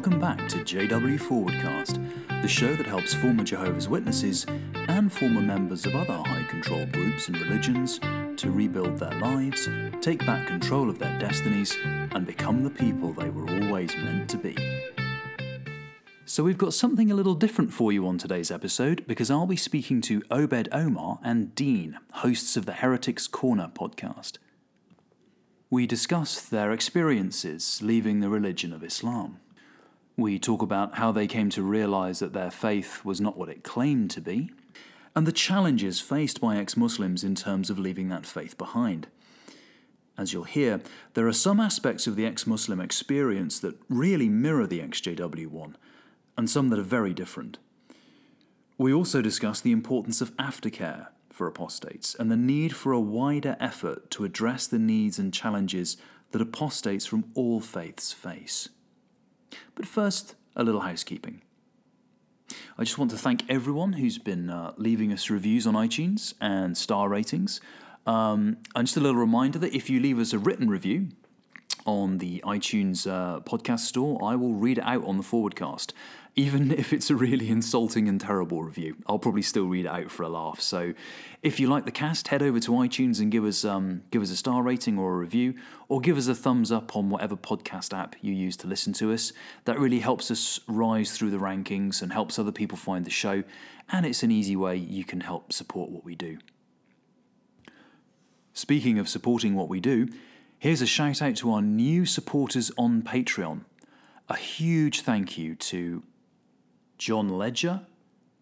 welcome back to JW Forwardcast, the show that helps former Jehovah's Witnesses and former members of other high control groups and religions to rebuild their lives, take back control of their destinies, and become the people they were always meant to be. So, we've got something a little different for you on today's episode because I'll be speaking to Obed Omar and Dean, hosts of the Heretics Corner podcast. We discuss their experiences leaving the religion of Islam. We talk about how they came to realize that their faith was not what it claimed to be, and the challenges faced by ex Muslims in terms of leaving that faith behind. As you'll hear, there are some aspects of the ex Muslim experience that really mirror the XJW one, and some that are very different. We also discuss the importance of aftercare for apostates and the need for a wider effort to address the needs and challenges that apostates from all faiths face. But first, a little housekeeping. I just want to thank everyone who's been uh, leaving us reviews on iTunes and star ratings. Um, and just a little reminder that if you leave us a written review on the iTunes uh, podcast store, I will read it out on the forwardcast even if it's a really insulting and terrible review. I'll probably still read it out for a laugh. So, if you like the cast, head over to iTunes and give us um, give us a star rating or a review, or give us a thumbs up on whatever podcast app you use to listen to us. That really helps us rise through the rankings and helps other people find the show. And it's an easy way you can help support what we do. Speaking of supporting what we do, here's a shout out to our new supporters on Patreon. A huge thank you to John Ledger,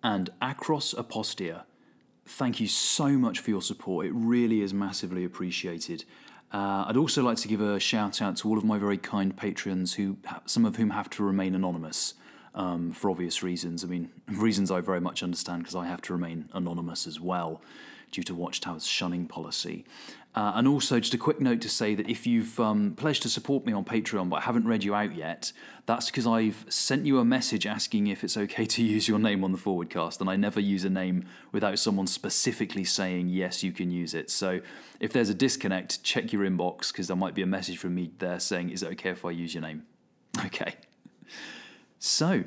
and Acros Apostia. Thank you so much for your support. It really is massively appreciated. Uh, I'd also like to give a shout out to all of my very kind patrons, who some of whom have to remain anonymous um, for obvious reasons. I mean, reasons I very much understand because I have to remain anonymous as well due to Watchtower's shunning policy. Uh, and also, just a quick note to say that if you've um, pledged to support me on Patreon but I haven't read you out yet, that's because I've sent you a message asking if it's okay to use your name on the forwardcast, and I never use a name without someone specifically saying yes, you can use it. So if there's a disconnect, check your inbox because there might be a message from me there saying, "Is it okay if I use your name?" Okay. So,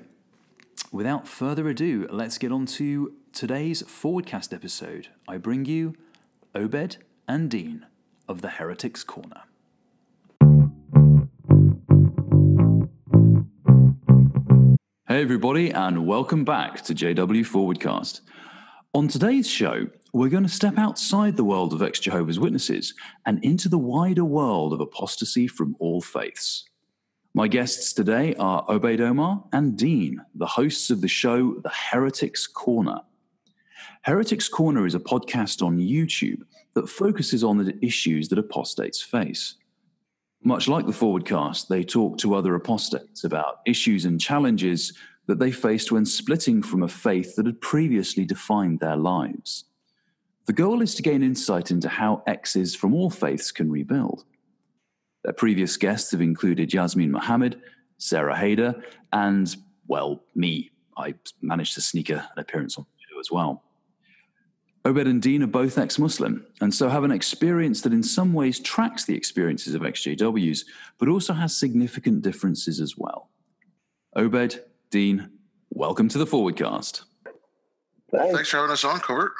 without further ado, let's get on to today's Forwardcast episode. I bring you Obed and Dean of the Heretics Corner. Hey, everybody, and welcome back to JW Forwardcast. On today's show, we're going to step outside the world of ex Jehovah's Witnesses and into the wider world of apostasy from all faiths. My guests today are Obed Omar and Dean, the hosts of the show The Heretics Corner. Heretics Corner is a podcast on YouTube that focuses on the issues that apostates face. Much like the Forwardcast, they talk to other apostates about issues and challenges that they faced when splitting from a faith that had previously defined their lives. The goal is to gain insight into how exes from all faiths can rebuild. Their previous guests have included Yasmine Mohammed, Sarah Haider, and, well, me. I managed to sneak an appearance on the show as well. Obed and Dean are both ex Muslim, and so have an experience that in some ways tracks the experiences of XJWs, but also has significant differences as well. Obed, Dean, welcome to the Forwardcast. Thanks. Thanks for having us on, Covert.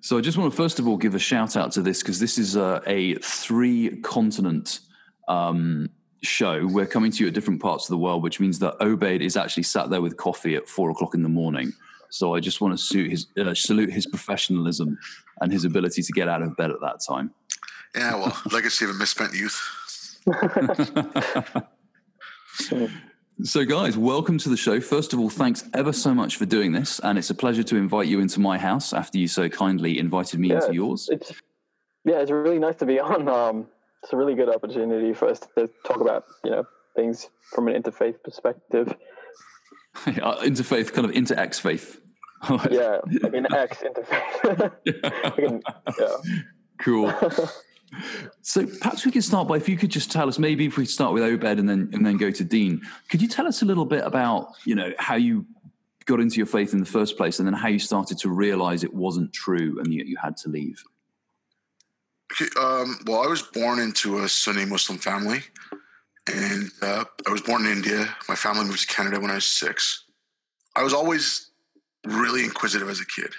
So I just want to first of all give a shout out to this because this is a, a three continent um, show. We're coming to you at different parts of the world, which means that Obed is actually sat there with coffee at four o'clock in the morning so I just want to his, uh, salute his professionalism and his ability to get out of bed at that time. Yeah, well, legacy of a misspent youth. so, guys, welcome to the show. First of all, thanks ever so much for doing this, and it's a pleasure to invite you into my house after you so kindly invited me yeah, into yours. It's, yeah, it's really nice to be on. Um, it's a really good opportunity for us to talk about you know things from an interfaith perspective. Uh, interfaith, kind of into X faith. yeah, I mean X interfaith. yeah. Cool. so perhaps we could start by if you could just tell us maybe if we start with Obed and then and then go to Dean. Could you tell us a little bit about you know how you got into your faith in the first place and then how you started to realize it wasn't true and you, you had to leave? Um, well, I was born into a Sunni Muslim family, And uh, I was born in India. My family moved to Canada when I was six. I was always really inquisitive as a kid,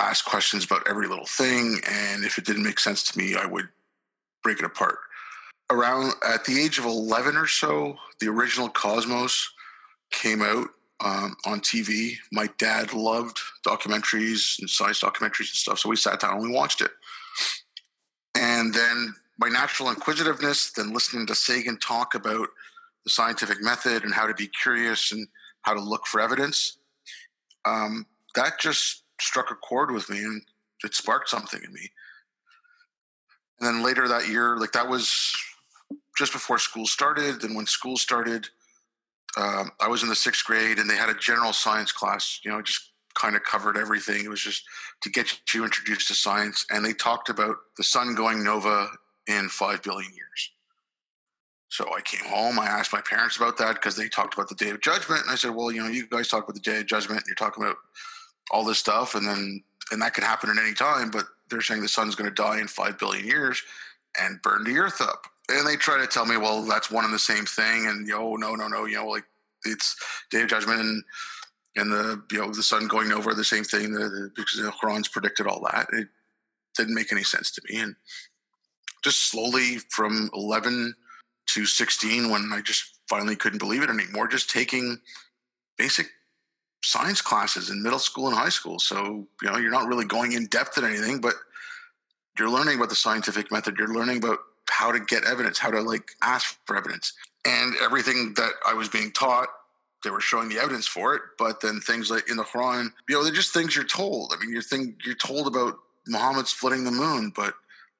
asked questions about every little thing. And if it didn't make sense to me, I would break it apart. Around at the age of 11 or so, the original Cosmos came out um, on TV. My dad loved documentaries and science documentaries and stuff. So we sat down and we watched it. And then my natural inquisitiveness, then listening to Sagan talk about the scientific method and how to be curious and how to look for evidence, um, that just struck a chord with me and it sparked something in me. And then later that year, like that was just before school started. And when school started, um, I was in the sixth grade and they had a general science class, you know, just kind of covered everything. It was just to get you introduced to science. And they talked about the sun going nova in 5 billion years. So I came home. I asked my parents about that because they talked about the day of judgment. And I said, well, you know, you guys talk about the day of judgment and you're talking about all this stuff. And then, and that could happen at any time, but they're saying the sun's going to die in 5 billion years and burn the earth up. And they try to tell me, well, that's one and the same thing. And, you know, no, no, no, you know, like it's day of judgment and, and the, you know, the sun going over the same thing the, the, because the Quran's predicted all that. It didn't make any sense to me. And just slowly from 11 to 16 when I just finally couldn't believe it anymore, just taking basic science classes in middle school and high school. So, you know, you're not really going in depth at anything, but you're learning about the scientific method. You're learning about how to get evidence, how to like ask for evidence. And everything that I was being taught, they were showing the evidence for it. But then things like in the Quran, you know, they're just things you're told. I mean, you're you're told about Muhammad splitting the moon, but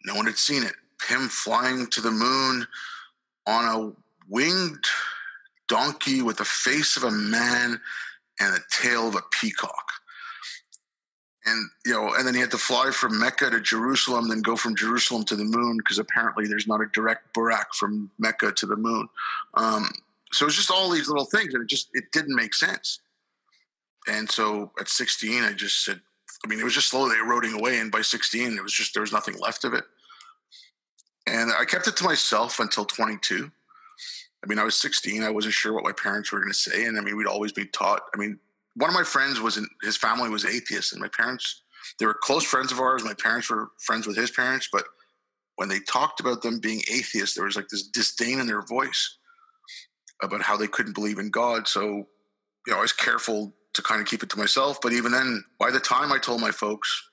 no one had seen it. Him flying to the moon on a winged donkey with the face of a man and the tail of a peacock. And you know, and then he had to fly from Mecca to Jerusalem, then go from Jerusalem to the moon because apparently there's not a direct burak from Mecca to the moon. Um, so it's just all these little things, and it just it didn't make sense. And so at 16, I just said, I mean, it was just slowly eroding away, and by 16, it was just there was nothing left of it. And I kept it to myself until 22. I mean, I was 16. I wasn't sure what my parents were going to say. And I mean, we'd always be taught. I mean, one of my friends was in his family was atheist, and my parents, they were close friends of ours. My parents were friends with his parents, but when they talked about them being atheists, there was like this disdain in their voice about how they couldn't believe in God. So, you know, I was careful to kind of keep it to myself. But even then, by the time I told my folks,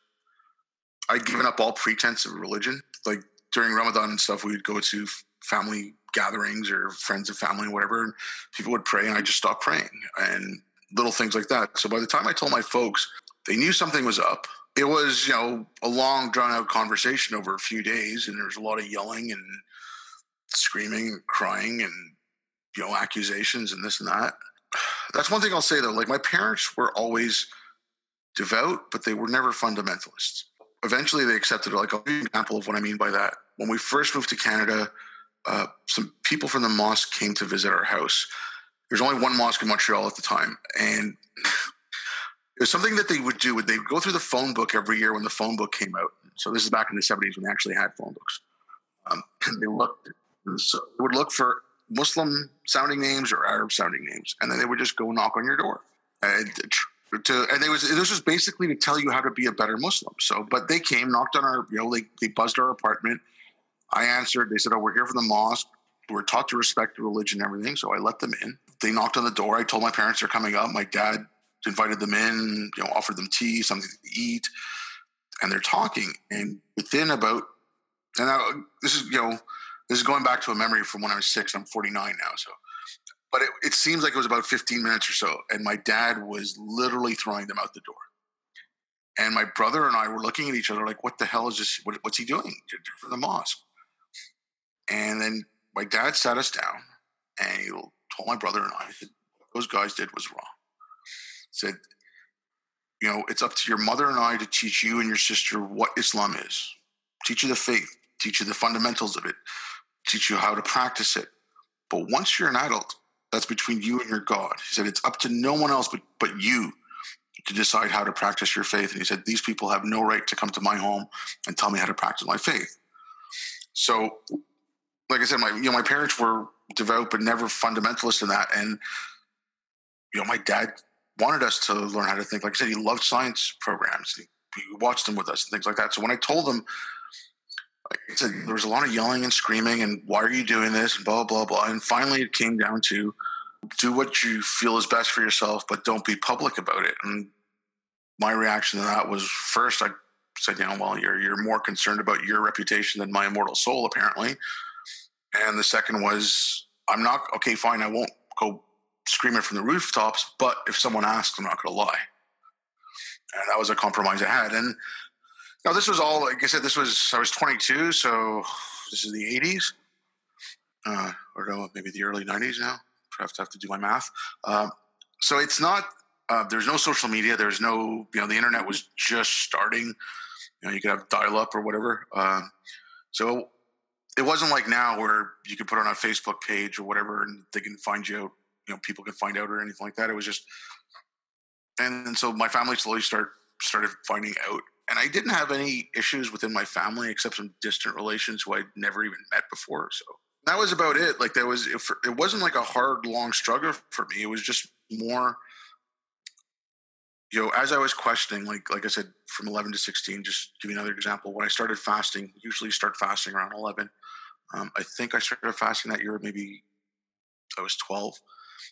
I'd given up all pretense of religion. Like during Ramadan and stuff, we would go to family gatherings or friends of family whatever, and people would pray, and I just stopped praying and little things like that. So by the time I told my folks, they knew something was up. It was, you know, a long, drawn out conversation over a few days, and there was a lot of yelling and screaming and crying and, you know, accusations and this and that. That's one thing I'll say though. Like my parents were always devout, but they were never fundamentalists eventually they accepted. Like I'll give you an example of what I mean by that. When we first moved to Canada, uh, some people from the mosque came to visit our house. There's only one mosque in Montreal at the time, and it was something that they would do. They would go through the phone book every year when the phone book came out. So this is back in the 70s when they actually had phone books. Um, they looked, so they would look for Muslim sounding names or Arab sounding names, and then they would just go knock on your door. And to and it was this was basically to tell you how to be a better Muslim. So, but they came, knocked on our, you know, they they buzzed our apartment. I answered. They said, "Oh, we're here for the mosque. We're taught to respect the religion and everything." So I let them in. They knocked on the door. I told my parents they're coming up. My dad invited them in. You know, offered them tea, something to eat, and they're talking. And within about, and I, this is you know, this is going back to a memory from when I was six. I'm 49 now, so but it, it seems like it was about 15 minutes or so. And my dad was literally throwing them out the door. And my brother and I were looking at each other like, what the hell is this? What, what's he doing for the mosque? And then my dad sat us down and he told my brother and I what those guys did was wrong. He Said, you know, it's up to your mother and I to teach you and your sister what Islam is. Teach you the faith, teach you the fundamentals of it, teach you how to practice it. But once you're an adult, that's between you and your God. He said, It's up to no one else but, but you to decide how to practice your faith. And he said, These people have no right to come to my home and tell me how to practice my faith. So, like I said, my you know, my parents were devout, but never fundamentalist in that. And you know, my dad wanted us to learn how to think. Like I said, he loved science programs. He, he watched them with us and things like that. So when I told him, like I said, there was a lot of yelling and screaming, and why are you doing this, and blah blah blah. And finally, it came down to do what you feel is best for yourself, but don't be public about it. And my reaction to that was first, I said, you know, well, you're you're more concerned about your reputation than my immortal soul, apparently. And the second was, I'm not okay. Fine, I won't go screaming from the rooftops, but if someone asks, I'm not going to lie. And that was a compromise I had. And now this was all, like I said, this was I was 22, so this is the 80s, uh, or no, maybe the early 90s now. I have to have to do my math. Um, so it's not. Uh, there's no social media. There's no. You know, the internet was just starting. You know, you could have dial up or whatever. Uh, so it wasn't like now where you could put on a Facebook page or whatever, and they can find you out. You know, people can find out or anything like that. It was just, and, and so my family slowly start started finding out and I didn't have any issues within my family except some distant relations who I'd never even met before. So that was about it. Like there was, it wasn't like a hard, long struggle for me. It was just more, you know, as I was questioning, like like I said, from eleven to sixteen. Just give you another example. When I started fasting, usually start fasting around eleven. Um, I think I started fasting that year. Maybe I was twelve,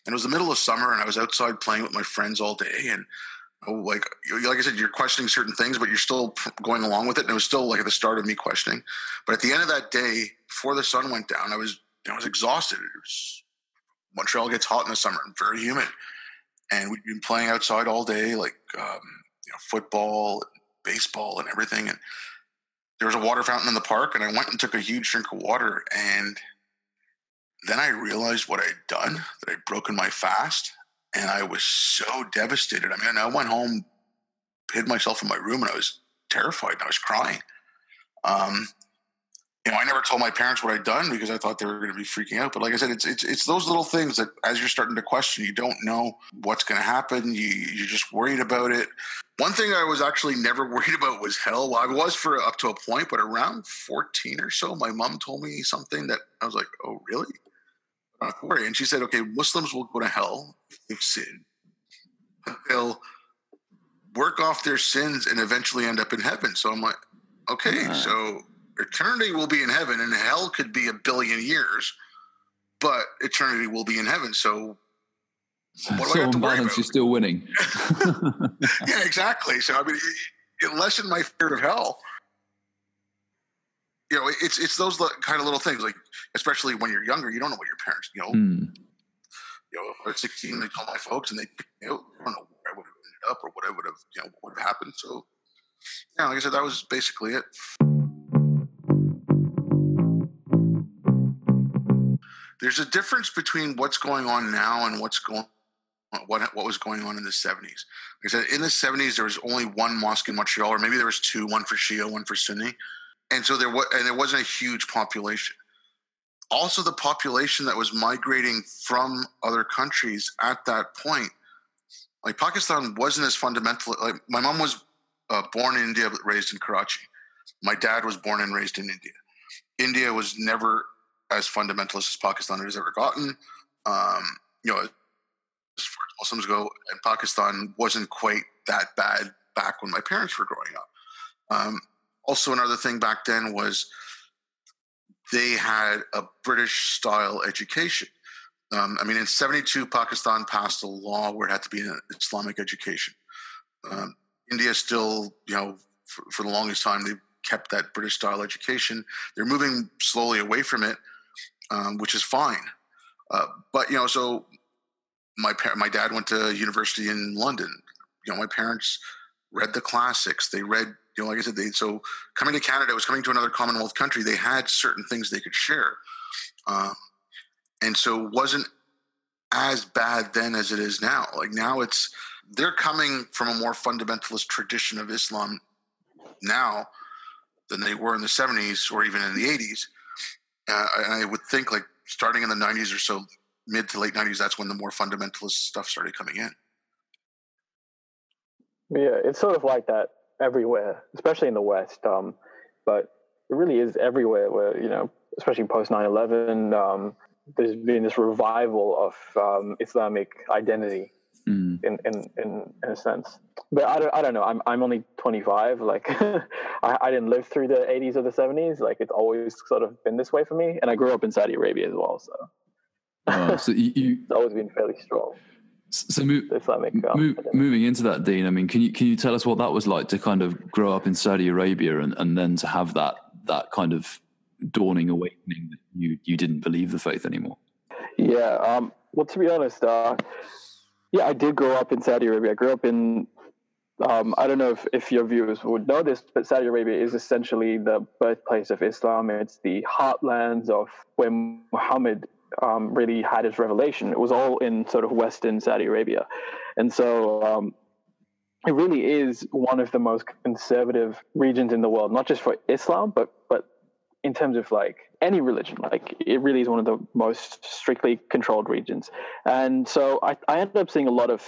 and it was the middle of summer, and I was outside playing with my friends all day, and oh, like like I said, you're questioning certain things, but you're still going along with it. And it was still like at the start of me questioning. But at the end of that day, before the sun went down, I was I was exhausted. Was, Montreal gets hot in the summer and very humid, and we'd been playing outside all day, like um, you know, football, baseball, and everything. And there was a water fountain in the park, and I went and took a huge drink of water, and then I realized what I'd done, that I'd broken my fast and I was so devastated. I mean, I went home, hid myself in my room, and I was terrified. And I was crying. Um, you know, I never told my parents what I'd done because I thought they were going to be freaking out. But like I said, it's it's it's those little things that as you're starting to question, you don't know what's going to happen. You you're just worried about it. One thing I was actually never worried about was hell. Well, I was for up to a point, but around 14 or so, my mom told me something that I was like, "Oh, really?" not worry. And she said, okay, Muslims will go to hell if they sin. But they'll work off their sins and eventually end up in heaven. So I'm like, okay, so eternity will be in heaven and hell could be a billion years, but eternity will be in heaven. So what so on balance, you're still winning. yeah, exactly. So I mean, it, it lessened my fear of hell you know, it's it's those kind of little things, like especially when you're younger, you don't know what your parents, you know. Mm. You know, if I was 16, they told my folks, and they, you know, I don't know where I would have ended up or what I would have, you know, what would have happened. So, yeah, like I said, that was basically it. There's a difference between what's going on now and what's going what what was going on in the 70s. Like I said, in the 70s, there was only one mosque in Montreal, or maybe there was two, one for Shia, one for Sunni. And so there was and there wasn't a huge population. Also the population that was migrating from other countries at that point like pakistan wasn't as fundamental like my mom was uh, born in india but raised in karachi. My dad was born and raised in india. India was never as fundamentalist as pakistan has ever gotten um, you know as far as muslims go and pakistan wasn't quite that bad back when my parents were growing up um, also another thing back then was they had a British style education. Um, I mean, in 72, Pakistan passed a law where it had to be an Islamic education. Um, India still, you know, for, for, the longest time, they kept that British style education. They're moving slowly away from it, um, which is fine. Uh, but, you know, so my, par- my dad went to university in London. You know, my parents read the classics. They read you know, like I said, they so coming to Canada was coming to another Commonwealth country. They had certain things they could share, uh, and so wasn't as bad then as it is now. Like now, it's they're coming from a more fundamentalist tradition of Islam now than they were in the '70s or even in the '80s. Uh, and I would think like starting in the '90s or so, mid to late '90s, that's when the more fundamentalist stuff started coming in. Yeah, it's sort of like that everywhere, especially in the West. Um, but it really is everywhere where, you know, especially post 9 11, um, there's been this revival of um, Islamic identity mm. in, in, in, in a sense. But I don't, I don't know. I'm, I'm only 25. Like I, I didn't live through the 80s or the 70s. Like it's always sort of been this way for me. And I grew up in Saudi Arabia as well. So, oh, so you, you, it's always been fairly strong. So mo- Islamic, um, moving into that, Dean. I mean, can you can you tell us what that was like to kind of grow up in Saudi Arabia and, and then to have that that kind of dawning awakening that you you didn't believe the faith anymore? Yeah. Um, well, to be honest, uh, yeah, I did grow up in Saudi Arabia. I grew up in. Um, I don't know if, if your viewers would know this, but Saudi Arabia is essentially the birthplace of Islam. It's the heartlands of where Muhammad um, really had his revelation. It was all in sort of Western Saudi Arabia. And so um, it really is one of the most conservative regions in the world, not just for Islam, but, but in terms of like any religion. Like it really is one of the most strictly controlled regions. And so I, I ended up seeing a lot of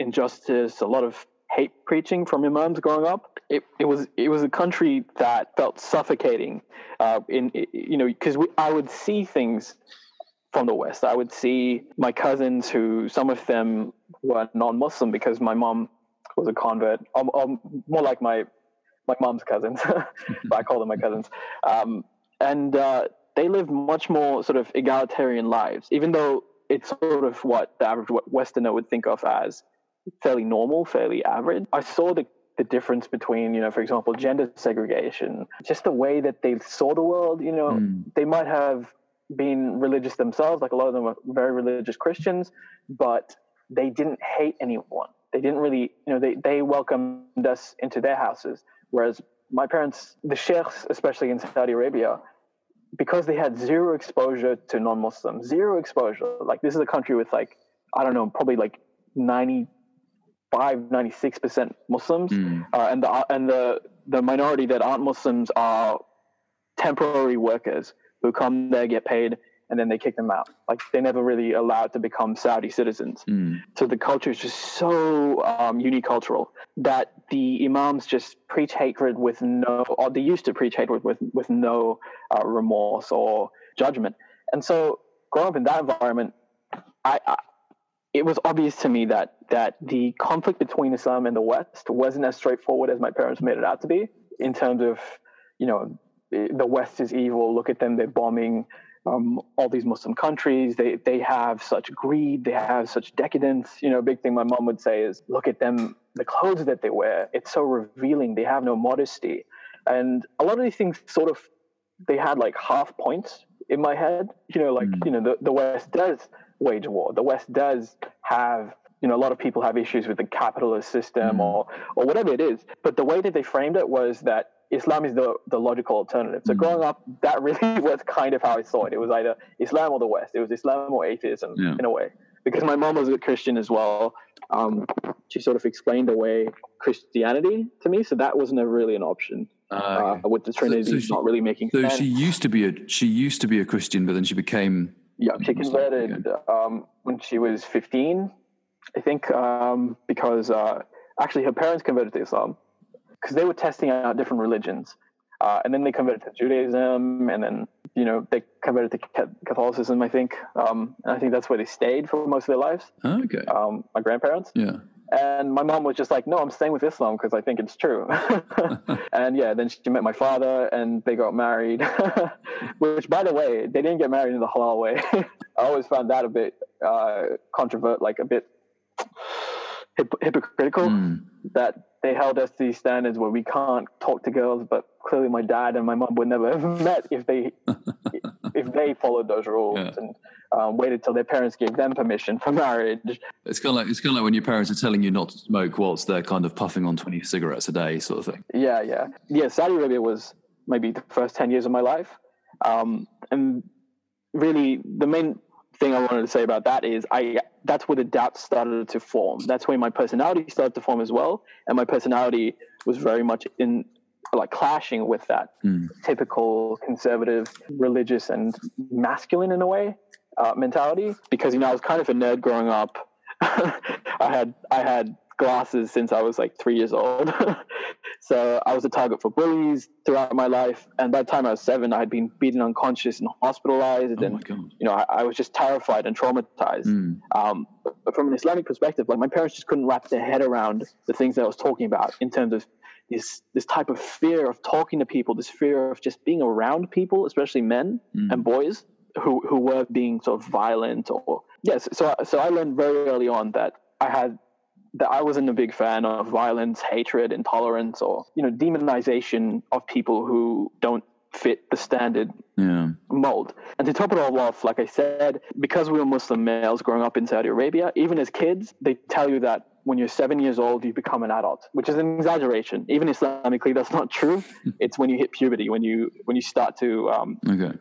injustice, a lot of hate preaching from imams growing up. It, it was it was a country that felt suffocating. Uh, in you know because I would see things from the West. I would see my cousins who some of them were non-Muslim because my mom was a convert, um, more like my my mom's cousins, but I call them my cousins. Um, and uh, they lived much more sort of egalitarian lives, even though it's sort of what the average Westerner would think of as fairly normal, fairly average. I saw the the difference between, you know, for example, gender segregation, just the way that they saw the world. You know, mm. they might have been religious themselves, like a lot of them were very religious Christians, but they didn't hate anyone. They didn't really, you know, they, they welcomed us into their houses. Whereas my parents, the sheikhs, especially in Saudi Arabia, because they had zero exposure to non-Muslims, zero exposure. Like this is a country with like, I don't know, probably like 95, 96% Muslims. Mm. Uh, and the, and the, the minority that aren't Muslims are temporary workers who come there, get paid, and then they kick them out. Like they never really allowed to become Saudi citizens. Mm. So the culture is just so um, unicultural that the imams just preach hatred with no, or they used to preach hatred with with no uh, remorse or judgment. And so growing up in that environment, I, I it was obvious to me that that the conflict between Islam and the West wasn't as straightforward as my parents made it out to be in terms of you know the West is evil. Look at them; they're bombing um, all these Muslim countries. They they have such greed. They have such decadence. You know, a big thing my mom would say is, look at them, the clothes that they wear. It's so revealing. They have no modesty, and a lot of these things sort of they had like half points in my head. You know, like mm. you know, the the West does wage war. The West does have you know, a lot of people have issues with the capitalist system mm. or or whatever it is. But the way that they framed it was that Islam is the, the logical alternative. So mm. growing up, that really was kind of how I saw it. It was either Islam or the West. It was Islam or atheism yeah. in a way. Because my mom was a Christian as well. Um, she sort of explained away Christianity to me, so that was never really an option. Uh, okay. uh, with the Trinity so, so she, not really making so sense. So she used to be a she used to be a Christian, but then she became yeah she converted um, when she was fifteen, I think, um, because uh, actually her parents converted to Islam because they were testing out different religions. Uh, and then they converted to Judaism, and then you know they converted to Catholicism. I think, um, and I think that's where they stayed for most of their lives. Oh, okay. Um, my grandparents. Yeah. And my mom was just like, "No, I'm staying with Islam because I think it's true." and yeah, then she met my father, and they got married. Which, by the way, they didn't get married in the halal way. I always found that a bit uh, controvert, like a bit hypocritical. Mm. That they held us to these standards where we can't talk to girls, but clearly my dad and my mom would never have met if they if they followed those rules yeah. and um, waited till their parents gave them permission for marriage. It's kind of like it's kind of like when your parents are telling you not to smoke whilst they're kind of puffing on twenty cigarettes a day, sort of thing. Yeah, yeah, yeah. Saudi Arabia was maybe the first ten years of my life, um, and really the main thing I wanted to say about that is I that's where the doubts started to form. That's where my personality started to form as well, and my personality was very much in like clashing with that mm. typical conservative, religious, and masculine in a way uh, mentality. Because you know I was kind of a nerd growing up. I had I had glasses since I was like three years old. so I was a target for bullies throughout my life. And by the time I was seven, I had been beaten unconscious and hospitalized. Oh and, you know, I, I, was just terrified and traumatized. Mm. Um, but from an Islamic perspective, like my parents just couldn't wrap their head around the things that I was talking about in terms of this this type of fear of talking to people, this fear of just being around people, especially men Mm. and boys who who were being sort of violent or yes. So so I learned very early on that I had that I wasn't a big fan of violence, hatred, intolerance, or you know demonization of people who don't fit the standard Yeah. mold. And to top it all off, like I said, because we were Muslim males growing up in Saudi Arabia, even as kids, they tell you that when you're seven years old, you become an adult, which is an exaggeration. Even Islamically, that's not true. it's when you hit puberty, when you when you start to um, Okay.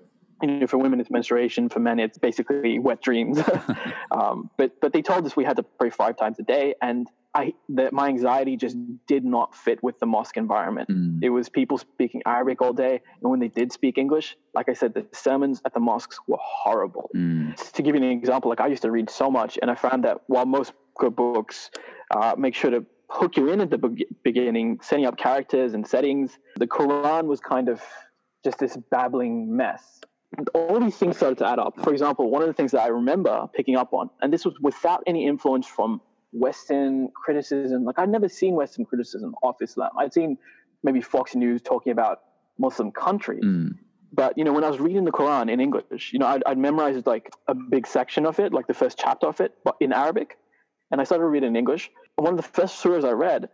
You know, for women it's menstruation, for men it's basically wet dreams. um, but but they told us we had to pray five times a day, and I that my anxiety just did not fit with the mosque environment. Mm. It was people speaking Arabic all day, and when they did speak English, like I said, the sermons at the mosques were horrible. Mm. To give you an example, like I used to read so much, and I found that while most good books uh, make sure to hook you in at the be- beginning, setting up characters and settings, the Quran was kind of just this babbling mess. All these things started to add up. For example, one of the things that I remember picking up on, and this was without any influence from Western criticism. Like I'd never seen Western criticism of Islam. I'd seen maybe Fox News talking about Muslim countries. Mm. But you know, when I was reading the Quran in English, you know, I'd, I'd memorized like a big section of it, like the first chapter of it, but in Arabic, and I started reading in English. And one of the first surahs I read,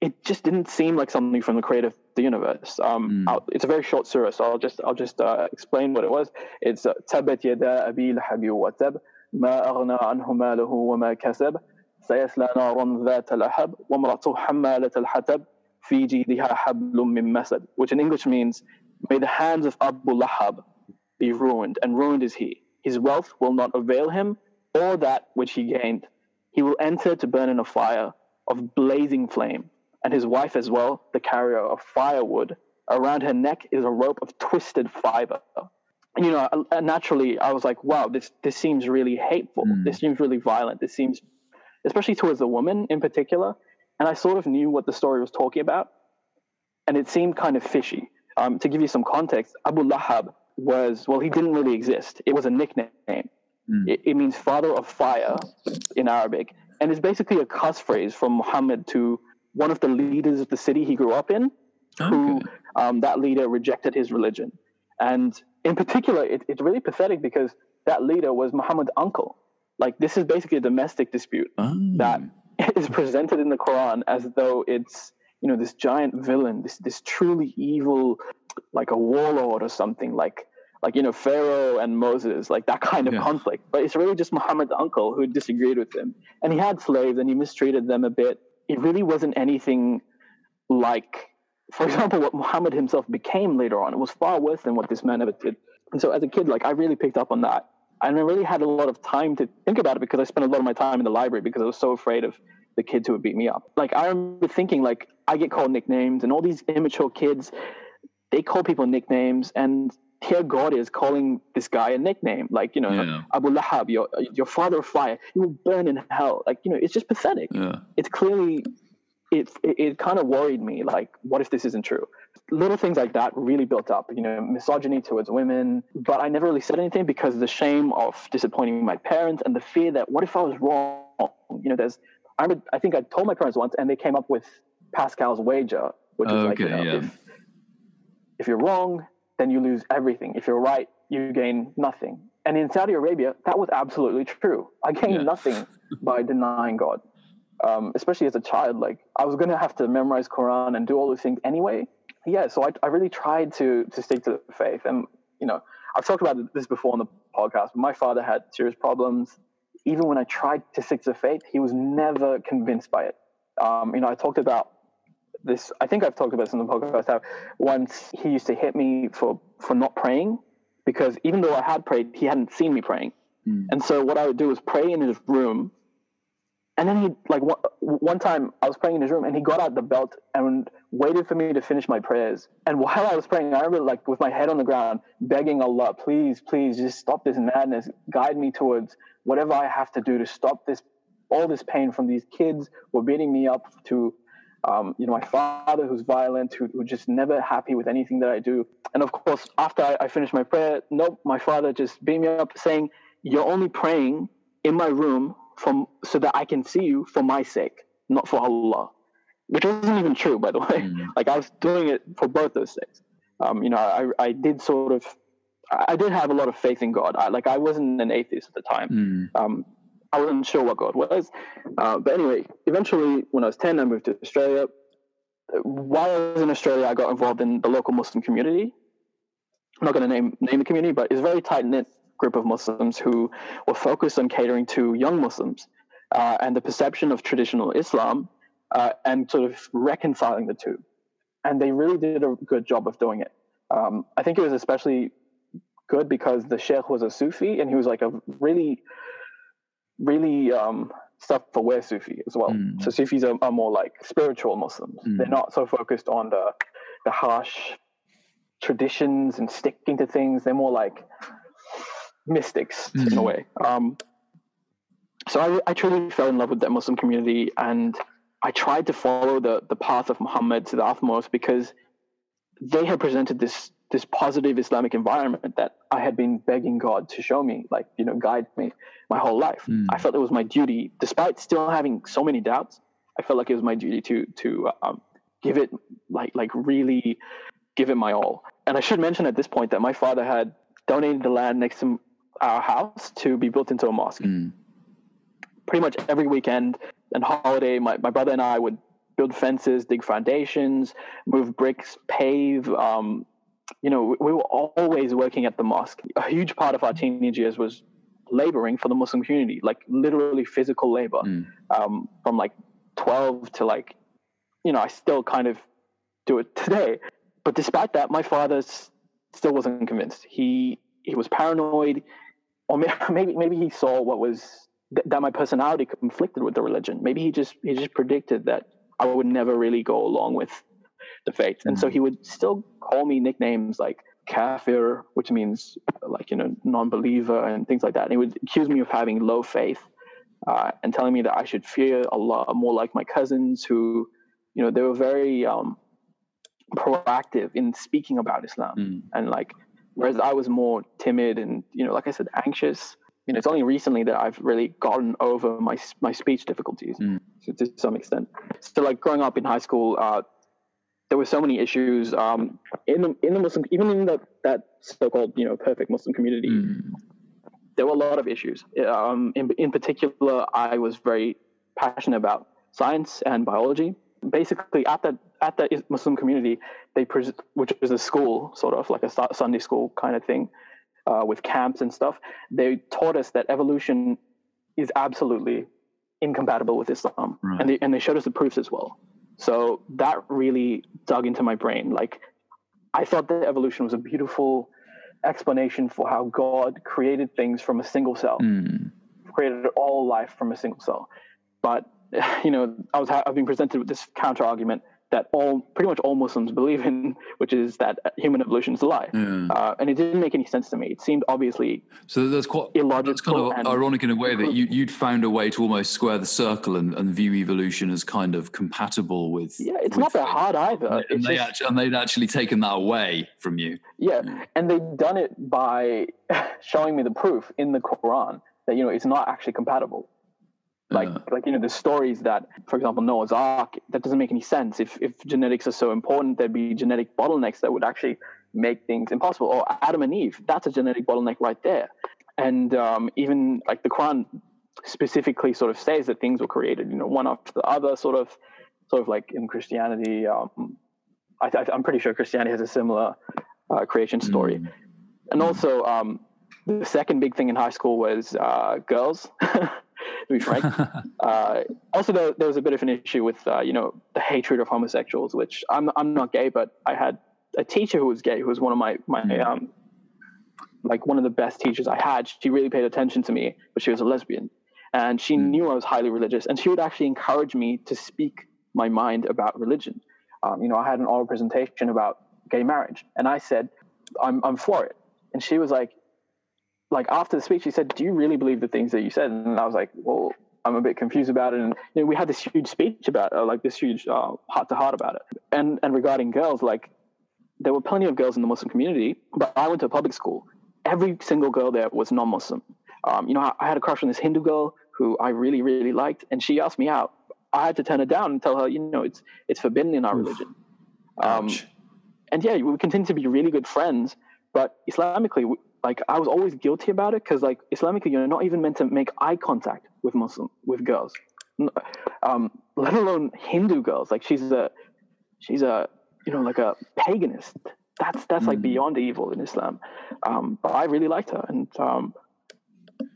it just didn't seem like something from the creator of the universe. Um, Mm. I'll- it's a very short surah, so I'll just I'll just uh, explain what it was. It's uh, تبت يدا أبي لهب وتب ما أغنى عنه ماله وما كسب سيصلى نارا ذات لهب وامرأته حمالة الحطب في جيدها حبل من مسد, which in English means, may the hands of Abu Lahab be ruined, and ruined is he. His wealth will not avail him, or that which he gained. He will enter to burn in a fire of blazing flame, And his wife as well, the carrier of firewood. Around her neck is a rope of twisted fiber. And, you know, uh, naturally, I was like, wow, this this seems really hateful. Mm. This seems really violent. This seems, especially towards the woman in particular. And I sort of knew what the story was talking about, and it seemed kind of fishy. Um, to give you some context, Abu Lahab was well, he didn't really exist. It was a nickname. Mm. It, it means father of fire in Arabic, and it's basically a cuss phrase from Muhammad to one of the leaders of the city he grew up in, who um, that leader rejected his religion. And in particular, it, it's really pathetic because that leader was Muhammad's uncle. Like, this is basically a domestic dispute Oh. that is presented in the Quran as though it's, you know, this giant villain, this, this truly evil, like a warlord or something, like, like, you know, Pharaoh and Moses, like that kind of Yeah. conflict. But it's really just Muhammad's uncle who disagreed with him. And he had slaves and he mistreated them a bit. It really wasn't anything like, for example, what Muhammad himself became later on. It was far worse than what this man ever did. And so as a kid, like I really picked up on that. And I really had a lot of time to think about it because I spent a lot of my time in the library because I was so afraid of the kids who would beat me up. Like I remember thinking like I get called nicknames and all these immature kids, they call people nicknames and here God is calling this guy a nickname. Like, you know, Yeah. Abu Lahab, your your father of fire, you will burn in hell. Like, you know, it's just pathetic Yeah. it's clearly it, it, it kind of worried me like what if this isn't true little things like that really built up you know misogyny towards women but i never really said anything because the shame of disappointing my parents and the fear that what if i was wrong you know there's i, remember, I think i told my parents once and they came up with pascal's wager which is like you know, yeah. if, if you're wrong then you lose everything if you're right you gain nothing and in saudi arabia that was absolutely true i gained Yeah. nothing by denying god um, especially as a child, like I was gonna have to memorize Quran and do all those things anyway. Yeah, so I, I really tried to to stick to the faith, and you know I've talked about this before on the podcast. But my father had serious problems. Even when I tried to stick to the faith, he was never convinced by it. Um, you know, I talked about this. I think I've talked about this in the podcast. How once he used to hit me for for not praying because even though I had prayed, he hadn't seen me praying. Mm. And so what I would do was pray in his room. And then he like one, one time I was praying in his room and he got out the belt and waited for me to finish my prayers. And while I was praying, I remember like with my head on the ground, begging Allah, please, please just stop this madness. Guide me towards whatever I have to do to stop this all this pain from these kids who were beating me up to um, you know, my father who's violent, who, who just never happy with anything that I do. And of course, after I, I finished my prayer, nope, my father just beat me up saying, you're only praying in my room from so that I can see you for my sake, not for Allah. Which wasn't even true, by the way. Mm. Like I was doing it for both those things. Um, you know, I, I did sort of, I did have a lot of faith in God. I, like I wasn't an atheist at the time. Mm. Um, I wasn't sure what God was. Uh, but anyway, eventually, when I was 10, I moved to Australia. While I was in Australia, I got involved in the local Muslim community. I'm not going to name name the community, but it's a very tight knit group of Muslims who were focused on catering to young Muslims uh, and the perception of traditional Islam uh, and sort of reconciling the two. And they really did a good job of doing it. Um, I think it was especially good because the sheikh was a Sufi and he was like a really really um, self-aware Sufi as well. Mm. So Sufis are, are, more like spiritual Muslims. Mm. They're not so focused on the the harsh traditions and sticking to things. They're more like mystics mm. in a mm. way. Um, so I, I truly fell in love with that Muslim community, and I tried to follow the the path of Muhammad to the utmost because they had presented this this positive Islamic environment that I had been begging God to show me, like, you know, guide me my whole life. Mm. I felt it was my duty, despite still having so many doubts, I felt like it was my duty to, to um, give it, like, like really give it my all. And I should mention at this point that my father had donated the land next to our house to be built into a mosque. Mm. Pretty much every weekend and holiday, my, my brother and I would build fences, dig foundations, move bricks, pave, um, you know, we were always working at the mosque. A huge part of our teenage years was laboring for the Muslim community, like literally physical labor, mm. um, from like 12 to like, you know, I still kind of do it today. But despite that, my father still wasn't convinced. He he was paranoid, or maybe maybe he saw what was that my personality conflicted with the religion. Maybe he just he just predicted that I would never really go along with the faith. And so mm-hmm. he would still call me nicknames like kafir, which means like, you know, non-believer and things like that. And he would accuse me of having low faith uh, and telling me that I should fear Allah more like my cousins who, you know, they were very um, proactive in speaking about Islam. Mm. And like, whereas I was more timid and, you know, like I said, anxious, you know, it's only recently that I've really gotten over my my speech difficulties mm. to, to, some extent. So, like growing up in high school, uh, there were so many issues um, in the in the Muslim, even in the, that so-called you know perfect Muslim community. Mm. There were a lot of issues. Um, in in particular, I was very passionate about science and biology. Basically, at that at the Muslim community, they pres- which is a school, sort of like a Sunday school kind of thing, uh, with camps and stuff. They taught us that evolution is absolutely incompatible with Islam, right. and they and they showed us the proofs as well. So that really dug into my brain. Like I thought that evolution was a beautiful explanation for how God created things from a single cell, mm. created all life from a single cell. But you know, I was I've been presented with this counter argument that all pretty much all Muslims believe in, which is that human evolution is a lie. Yeah. Uh, and it didn't make any sense to me. It seemed obviously so. That's quite illogical. That's kind of ironic in a way that you, you'd found a way to almost square the circle and, and, view evolution as kind of compatible with. Yeah, it's with not that hard either. And, they just, actually, and they'd actually taken that away from you. Yeah, and they'd done it by showing me the proof in the Quran that you know it's not actually compatible like uh, like you know the stories that for example noah's ark that doesn't make any sense. If if genetics are so important there'd be genetic bottlenecks that would actually make things impossible. Or adam and eve that's a genetic bottleneck right there. And um, even like the quran specifically sort of says that things were created you know one after the other sort of sort of like in christianity um, I, am pretty sure christianity has a similar uh, creation story. Mm. and also um, the second big thing in high school was uh, girls to be frank. uh, also, there, there, was a bit of an issue with uh, you know the hatred of homosexuals, which I'm I'm not gay, but I had a teacher who was gay, who was one of my my mm. um, like one of the best teachers I had. She really paid attention to me, but she was a lesbian, and she mm. knew I was highly religious, and she would actually encourage me to speak my mind about religion. Um, you know, I had an oral presentation about gay marriage, and I said, "I'm I'm for it," and she was like, like after the speech, he said, "Do you really believe the things that you said?" And I was like, "Well, I'm a bit confused about it. And you know, we had this huge speech about uh, like this huge heart to heart about it. And and regarding girls, like there were plenty of girls in the Muslim community, but I went to a public school. Every single girl there was non-Muslim. Um, you know, I, I, had a crush on this Hindu girl who I really, really liked, and she asked me out. I had to turn her down and tell her, you know, it's it's forbidden in our Oof. religion. Um, and yeah, we continue to be really good friends, but Islamically, we, like I was always guilty about it because like Islamically, you're not even meant to make eye contact with Muslim with girls, um, let alone Hindu girls. Like she's a she's a you know like a paganist. That's that's mm. like beyond evil in Islam. Um, but I really liked her, and um,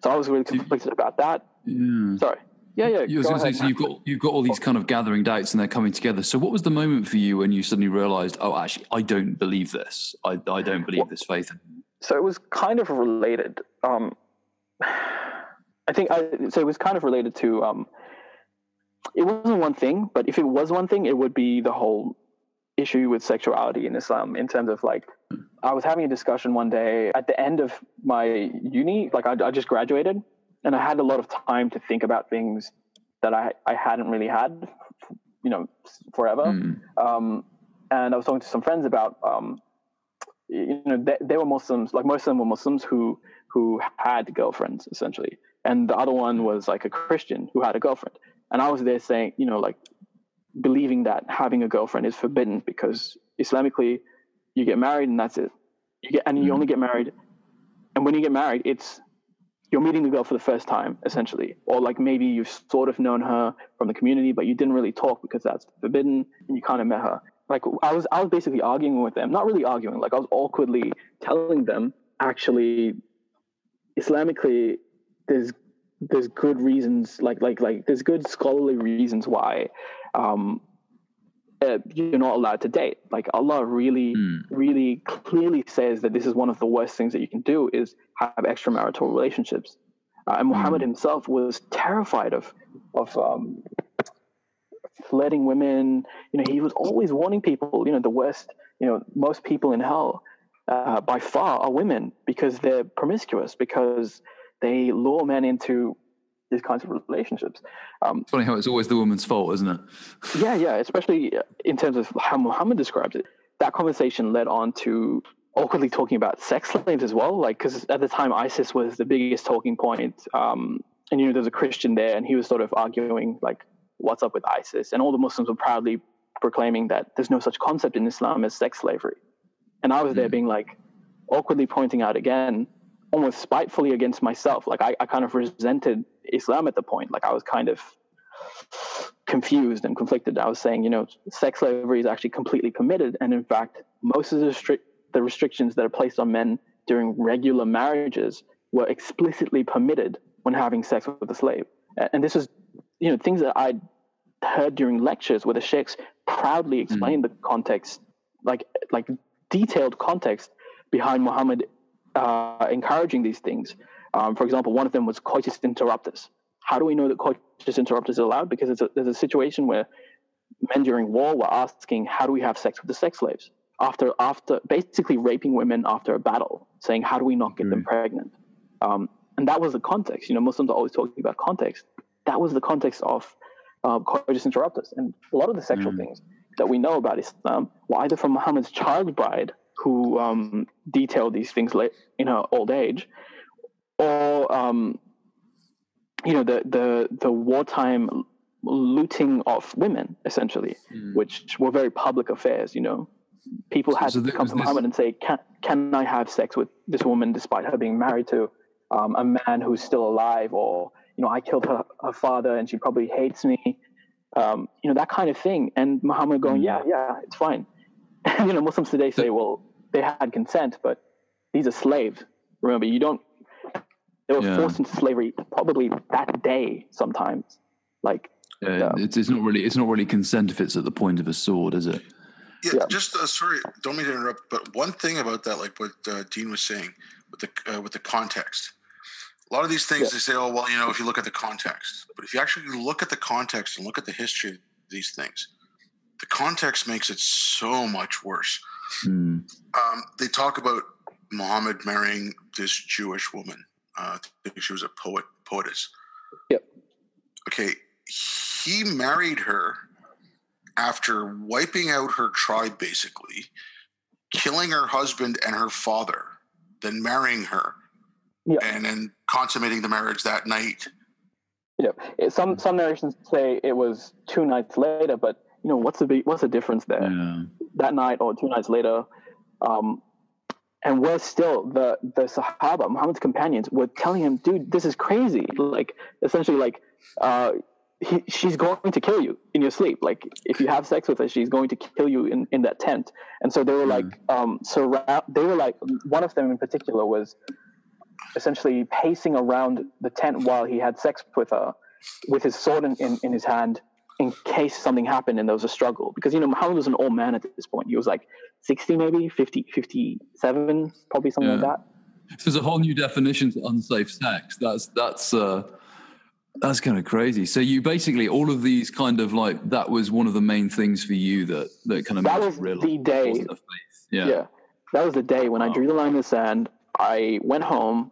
so I was really conflicted about that. Yeah. Sorry. Yeah, yeah. You was going to say, so you've got you've got all these kind of gathering doubts, and they're coming together. So, what was the moment for you when you suddenly realised, oh, actually, I don't believe this. I I don't believe well, this faith. So it was kind of related. Um, I think I, so. It was kind of related to. Um, it wasn't one thing, but if it was one thing, it would be the whole issue with sexuality in Islam. In terms of like, I was having a discussion one day at the end of my uni. Like, I, I just graduated, and I had a lot of time to think about things that I I hadn't really had, you know, forever. Mm. Um, and I was talking to some friends about um, you know they, they were Muslims like most of them were Muslims who who had girlfriends essentially. And the other one was like a Christian who had a girlfriend. And I was there saying you know like believing that having a girlfriend is forbidden because Islamically you get married and that's it. You get and you mm-hmm. only get married and when you get married it's you're meeting the girl for the first time essentially. Or like maybe you've sort of known her from the community but you didn't really talk because that's forbidden and you kind of met her like I was I was basically arguing with them, not really arguing, like I was awkwardly telling them actually Islamically there's there's good reasons like like like there's good scholarly reasons why um, uh, you're not allowed to date. Like Allah really, mm. really clearly says that this is one of the worst things that you can do is have extramarital relationships. Uh, and Muhammad mm. himself was terrified of of um, flirting women. You know, he was always warning people. You know, the worst. You know, most people in hell uh, by far are women because they're promiscuous because they lure men into these kinds of relationships. Um, it's funny how it's always the woman's fault, isn't it? yeah, yeah. Especially in terms of how Muhammad describes it. That conversation led on to awkwardly talking about sex slaves as well. Like, because at the time ISIS was the biggest talking point. Um, and you know, there's a Christian there, and he was sort of arguing like what's up with ISIS? And all the Muslims were proudly proclaiming that there's no such concept in Islam as sex slavery. And I was mm. there being like, awkwardly pointing out again, almost spitefully against myself. Like I, I kind of resented Islam at the point. Like I was kind of confused and conflicted. I was saying, you know, sex slavery is actually completely permitted. And in fact, most of the, restri- the restrictions that are placed on men during regular marriages were explicitly permitted when having sex with a slave. And this is you know things that I heard during lectures where the sheikhs proudly explained mm. the context, like like detailed context behind Muhammad uh, encouraging these things. Um, for example, one of them was coitus interruptus. How do we know that coitus interruptus is allowed? Because a, there's a situation where men during war were asking, "How do we have sex with the sex slaves?" After after basically raping women after a battle, saying, "How do we not get mm. them pregnant?" Um, and that was the context. You know, Muslims are always talking about context that was the context of uh, coitus interruptus. And a lot of the sexual mm. things that we know about Islam were either from Muhammad's child bride, who um, detailed these things late in her old age, or um, you know the the the wartime looting of women, essentially, mm. which were very public affairs. You know, people had so, so to come to Muhammad and say, "Can can I have sex with this woman despite her being married to um, a man who's still alive?" or you know, I killed her, her father and she probably hates me. Um, you know, that kind of thing. And Muhammad going, yeah, mm. yeah, it's fine. you know, Muslims today say, well, they had consent, but these are slaves. Remember, you don't, they were yeah. forced into slavery probably that day sometimes. Like, yeah, um, it's, it's not really, it's not really consent if it's at the point of a sword, is it? Yeah, yeah. just uh, sorry, don't mean to interrupt, but one thing about that, like what uh, Dean was saying with the uh, with the context, a lot of these things yeah. they say, oh well, you know, if you look at the context. But if you actually look at the context and look at the history of these things, the context makes it so much worse. Mm. Um, they talk about Muhammad marrying this Jewish woman. Uh, I think she was a poet, poetess. Yep. Okay, he married her after wiping out her tribe, basically, killing her husband and her father, then marrying her, yeah. and then consummating the marriage that night. Yeah, some some narrations say it was two nights later, but you know what's the big, what's the difference there? Yeah. That night or two nights later, um, and we're still the the Sahaba, Muhammad's companions, were telling him, "Dude, this is crazy!" Like essentially, like uh, he, she's going to kill you in your sleep. Like if you have sex with her, she's going to kill you in, in that tent. And so they were like, mm. um, surround. They were like, one of them in particular was essentially pacing around the tent while he had sex with her, with his sword in, in, in his hand, in case something happened and there was a struggle. Because you know Muhammad was an old man at this point. He was like sixty, maybe 50, 57, probably something yeah. like that. So there's a whole new definition to unsafe sex. That's that's. Uh that's kind of crazy. So you basically all of these kind of like that was one of the main things for you that that kind of that was the day. Yeah. yeah, that was the day when wow. I drew the line in the sand. I went home.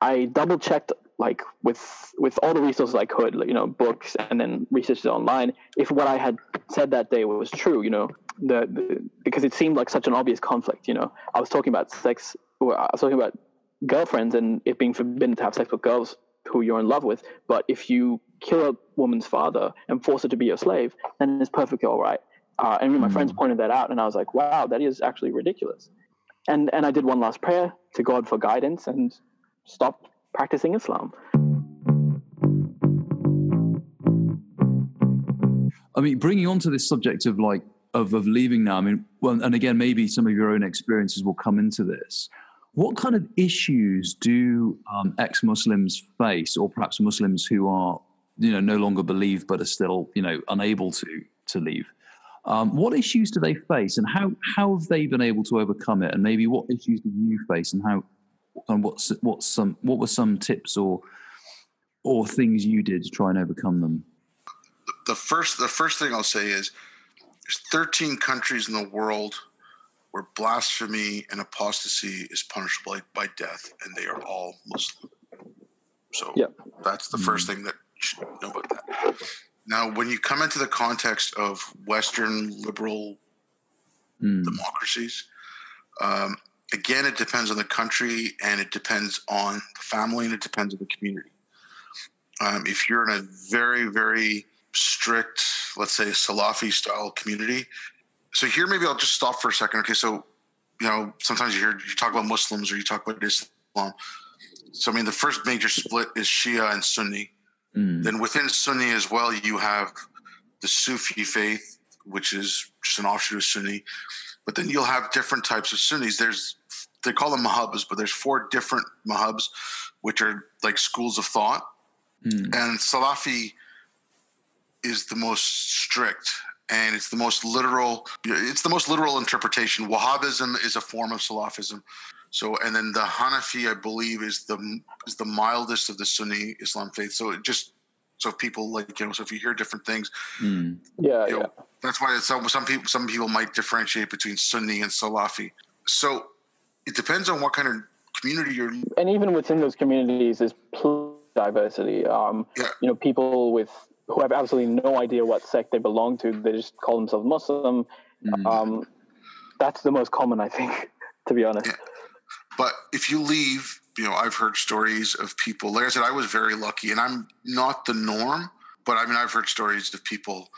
I double checked like with with all the resources I could, you know, books and then researches online, if what I had said that day was true, you know, the, the because it seemed like such an obvious conflict. You know, I was talking about sex. or I was talking about girlfriends and it being forbidden to have sex with girls who you're in love with. But if you kill a woman's father and force her to be your slave, then it's perfectly all right. Uh, and my mm. friends pointed that out, and I was like, wow, that is actually ridiculous. And and I did one last prayer to God for guidance and stopped practicing Islam. I mean, bringing on to this subject of like of, of leaving now. I mean, well, and again, maybe some of your own experiences will come into this. What kind of issues do um, ex-Muslims face, or perhaps Muslims who are, you know, no longer believe but are still, you know, unable to to leave? Um, what issues do they face, and how how have they been able to overcome it? And maybe what issues do you face, and how and what's what's some what were some tips or or things you did to try and overcome them? The first the first thing I'll say is there's 13 countries in the world where blasphemy and apostasy is punishable by, by death, and they are all Muslim. So yep. that's the first mm. thing that you should know about that. Now, when you come into the context of Western liberal mm. democracies, um, again, it depends on the country and it depends on the family and it depends on the community. Um, if you're in a very, very strict, let's say, Salafi style community, so here maybe I'll just stop for a second. Okay, so you know sometimes you hear you talk about Muslims or you talk about Islam. So I mean the first major split is Shia and Sunni. Mm. Then within Sunni as well, you have the Sufi faith, which is just an offshoot of Sunni. But then you'll have different types of Sunnis. There's they call them madhabs, but there's four different madhabs, which are like schools of thought. Mm. And Salafi is the most strict and it's the most literal it's the most literal interpretation wahhabism is a form of salafism so and then the hanafi i believe is the is the mildest of the sunni islam faith so it just so people like you know so if you hear different things mm. yeah, you know, yeah that's why some some people some people might differentiate between sunni and salafi so it depends on what kind of community you're and even within those communities there's diversity um yeah. you know people with who have absolutely no idea what sect they belong to. They just call themselves Muslim. Mm. Um, that's the most common, I think, to be honest. Yeah. But if you leave, you know, I've heard stories of people. Like I said, I was very lucky, and I'm not the norm. But I mean, I've heard stories of people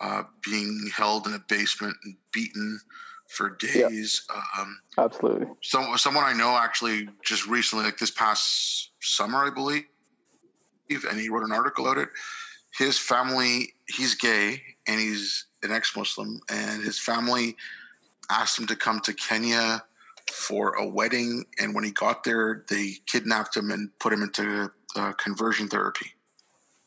uh, being held in a basement and beaten for days. Um, Absolutely. So, someone I know actually just recently, like this past summer, I believe, and he wrote an article about it his family, he's gay and he's an ex Muslim, and his family asked him to come to Kenya for a wedding. And when he got there, they kidnapped him and put him into uh, conversion therapy.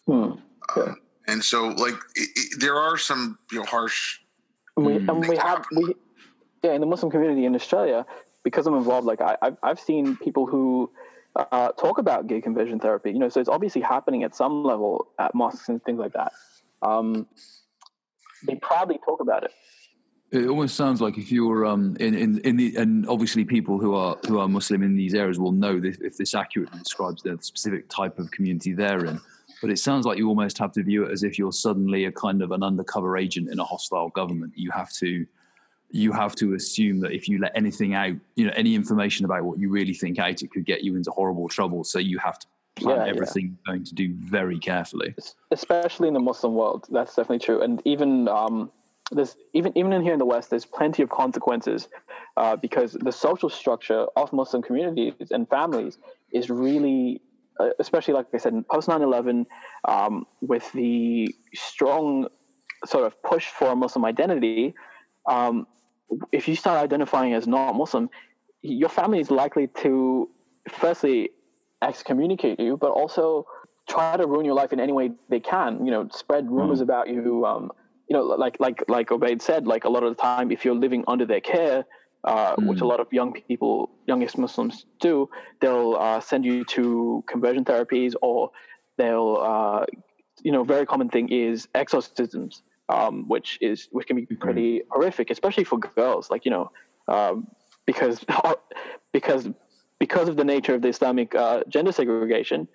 Hmm. Uh, and so, like, it, it, there are some you know harsh. And we, and we have we, yeah, in the Muslim community in Australia, because I'm involved, like I, I've, I've seen people who uh, talk about gay conversion therapy. You know, so it's obviously happening at some level at mosques and things like that. Um, they proudly talk about it. It almost sounds like if you're um, in, in, in the and obviously people who are who are Muslim in these areas will know this, if this accurately describes the specific type of community they're in. but it sounds like you almost have to view it as if you're suddenly a kind of an undercover agent in a hostile government. You have to you have to assume that if you let anything out, you know, any information about what you really think out, it could get you into horrible trouble. So you have to plan yeah, everything yeah. you're going to do very carefully. Especially in the Muslim world, that's definitely true. And even um, there's even even in here in the West, there's plenty of consequences uh, because the social structure of Muslim communities and families is really, uh, especially like I said, post 9/11, um, with the strong sort of push for Muslim identity. Um, if you start identifying as not Muslim, your family is likely to, firstly, excommunicate you, but also try to ruin your life in any way they can. You know, spread rumors mm. about you. Um, you know, like like like Obaid said, like a lot of the time, if you're living under their care, uh, mm. which a lot of young people, youngest Muslims do, they'll uh, send you to conversion therapies, or they'll, uh, you know, very common thing is exorcisms, um, which is which can be mm-hmm. pretty horrific, especially for girls. Like you know, um, because because because of the nature of the Islamic uh, gender segregation,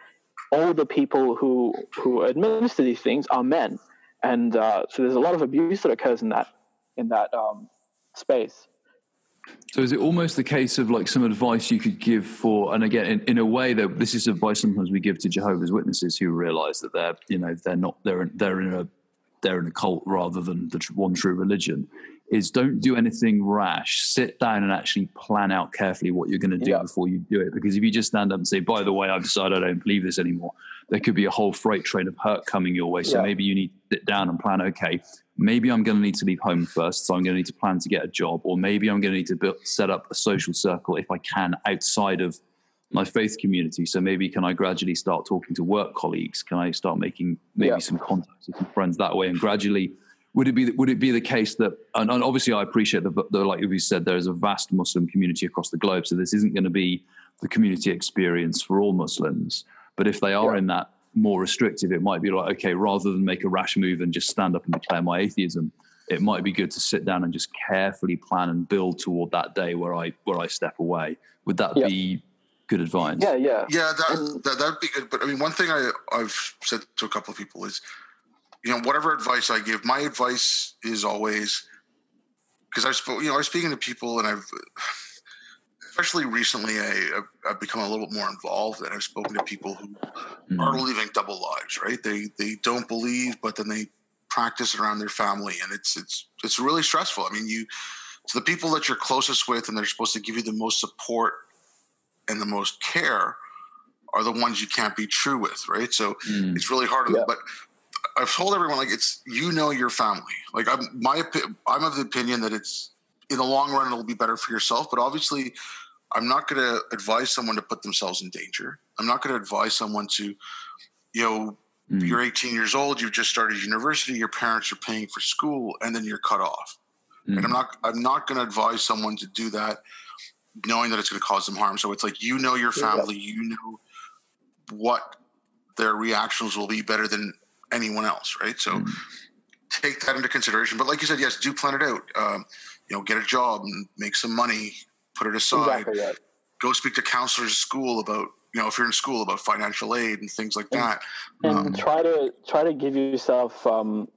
all the people who who administer these things are men and uh, so there's a lot of abuse that occurs in that in that um, space. So is it almost the case of like some advice you could give for, and again, in, in a way that this is advice sometimes we give to Jehovah's Witnesses who realize that they're, you know, they're not, they're, they're in a, they're in a cult rather than the one true religion is don't do anything rash. Sit down and actually plan out carefully what you're going to do yeah. before you do it. Because if you just stand up and say, by the way, I've decided I don't believe this anymore, there could be a whole freight train of hurt coming your way. So yeah. maybe you need to sit down and plan, okay, maybe I'm going to need to leave home first. So I'm going to need to plan to get a job, or maybe I'm going to need to build, set up a social circle if I can outside of my faith community. So maybe can I gradually start talking to work colleagues? Can I start making maybe yeah. some contacts with some friends that way and gradually – would it be would it be the case that and, and obviously I appreciate the, the like you said there is a vast Muslim community across the globe, so this isn't going to be the community experience for all Muslims. But if they are yeah. in that more restrictive, it might be like okay, rather than make a rash move and just stand up and declare my atheism, it might be good to sit down and just carefully plan and build toward that day where I where I step away. Would that yeah. be good advice? Yeah, yeah, yeah. That that that'd be good. But I mean, one thing I I've said to a couple of people is you know, whatever advice I give, my advice is always because I spoke, you know, I was speaking to people and I've, especially recently, I, have become a little bit more involved and I've spoken to people who mm-hmm. are living double lives, right? They, they don't believe, but then they practice around their family and it's, it's, it's really stressful. I mean, you, to the people that you're closest with and they're supposed to give you the most support and the most care are the ones you can't be true with, right? So mm. it's really hard. Yeah. But I've told everyone like it's you know your family. Like I'm my I'm of the opinion that it's in the long run it'll be better for yourself, but obviously I'm not going to advise someone to put themselves in danger. I'm not going to advise someone to you know mm. you're 18 years old, you've just started university, your parents are paying for school and then you're cut off. Mm. And I'm not I'm not going to advise someone to do that knowing that it's going to cause them harm. So it's like you know your family, yeah. you know what their reactions will be better than anyone else, right? So mm. take that into consideration. But like you said, yes, do plan it out. Um, you know, get a job and make some money, put it aside. Exactly right. Go speak to counselors at school about you know if you're in school about financial aid and things like that. And um, try to try to give yourself um,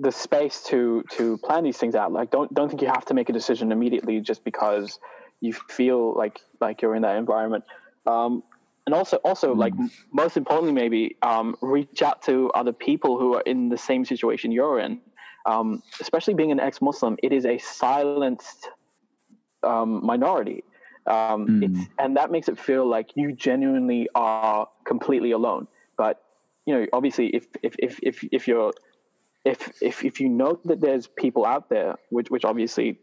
the space to to plan these things out. Like don't don't think you have to make a decision immediately just because you feel like like you're in that environment. Um, and also also mm. like most importantly maybe um, reach out to other people who are in the same situation you're in um, especially being an ex-muslim it is a silenced um, minority mm. and that makes it feel like you genuinely are completely alone but you know obviously if if if if, if you're if, if if you know that there's people out there which which obviously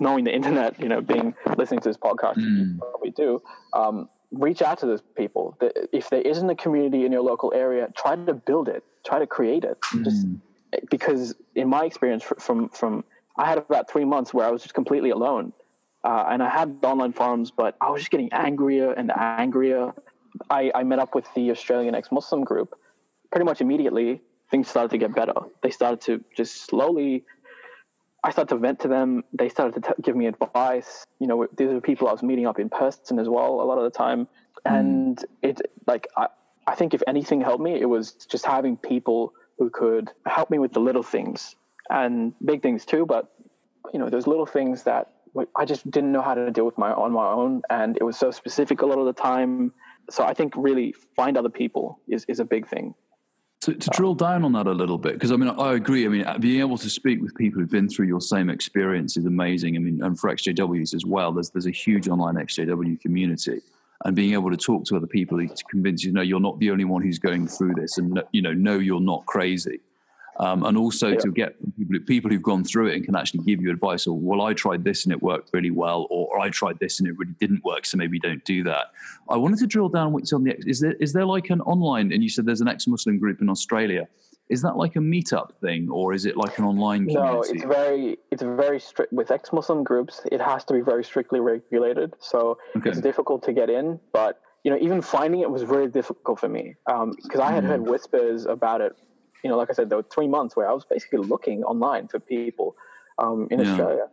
knowing the internet you know being listening to this podcast mm. probably do um, reach out to those people. If there isn't a community in your local area, try to build it. Try to create it. Mm. Just because, in my experience, from from I had about three months where I was just completely alone, uh, and I had online forums, but I was just getting angrier and angrier. I, I met up with the Australian ex-Muslim group. Pretty much immediately, things started to get better. They started to just slowly I started to vent to them. They started to t- give me advice. You know, these are people I was meeting up in person as well a lot of the time. Hmm. And mm. it like I, I think if anything helped me, it was just having people who could help me with the little things and big things too. But you know, those little things that I just didn't know how to deal with my on my own, and it was so specific a lot of the time. So I think really find other people is is a big thing. To, to drill down on that a little bit, because I mean, I agree. I mean, uh, being able to speak with people who've been through your same experience is amazing. I mean, and for XJWs as well, there's there's a huge online XJW community and being able to talk to other people to convince you, know, you're not the only one who's going through this, and you know, no, you're not crazy. Um, and also yeah. to get people, people who've gone through it and can actually give you advice. Or well, I tried this and it worked really well, or, I tried this and it really didn't work, so maybe don't do that. I wanted to drill down what's on the. Is there is there like an online? And you said there's an ex-Muslim group in Australia is that like a meetup thing or is it like an online community? No, it's very it's very strict with ex-Muslim groups. It has to be very strictly regulated, so okay. it's difficult to get in. But you know, even finding it was very difficult for me because um, I had mm. heard whispers about it. You know, like I said, there were three months where I was basically looking online for people um, in yeah. Australia.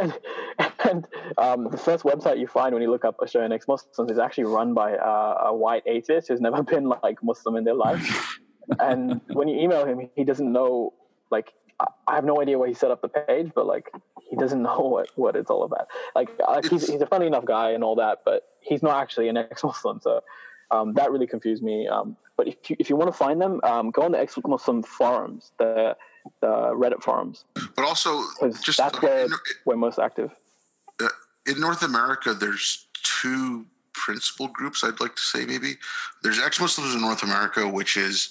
and, and um, the first website you find when you look up Australian ex-Muslims is actually run by uh, a white atheist who's never been like Muslim in their life and when you email him, he doesn't know. Like, I have no idea why he set up the page, but like, he doesn't know what what it's all about. Like, like he's he's a funny enough guy and all that, but he's not actually an ex-Muslim. So um, that really confused me. Um, but if you if you want to find them, um, go on the ex-Muslim forums, the the Reddit forums. But also, just that's where we're most active. Uh, in North America, there's two principal groups. I'd like to say maybe there's ex-Muslims in North America, which is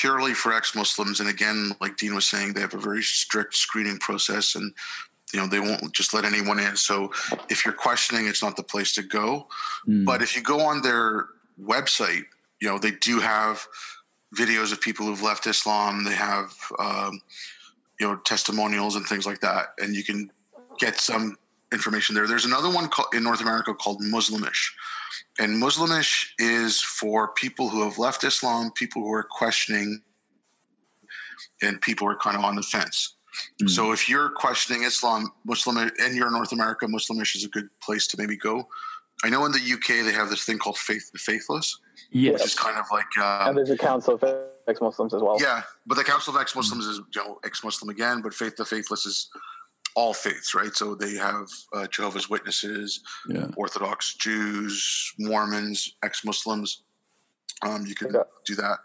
purely for ex-Muslims. And again, like Dean was saying, they have a very strict screening process, and you know they won't just let anyone in. So if you're questioning, it's not the place to go. Mm. But if you go on their website, you know they do have videos of people who've left Islam. They have um, you know testimonials and things like that, and you can get some information there. There's another one called, in North America called Muslimish, and Muslimish is for people who have left Islam, people who are questioning, and people who are kind of on the fence. Mm-hmm. So if you're questioning Islam, Muslim, and you're in North America, Muslimish is a good place to maybe go. I know in the UK they have this thing called Faith to Faithless. Yes, which is kind of like um, and there's a council of ex-Muslims as well. Yeah, but the council of ex-Muslims is you know ex-Muslim again, but Faith to Faithless is all faiths, right? So they have uh, Jehovah's Witnesses, yeah. Orthodox Jews, Mormons, ex-Muslims. Um, you can do that.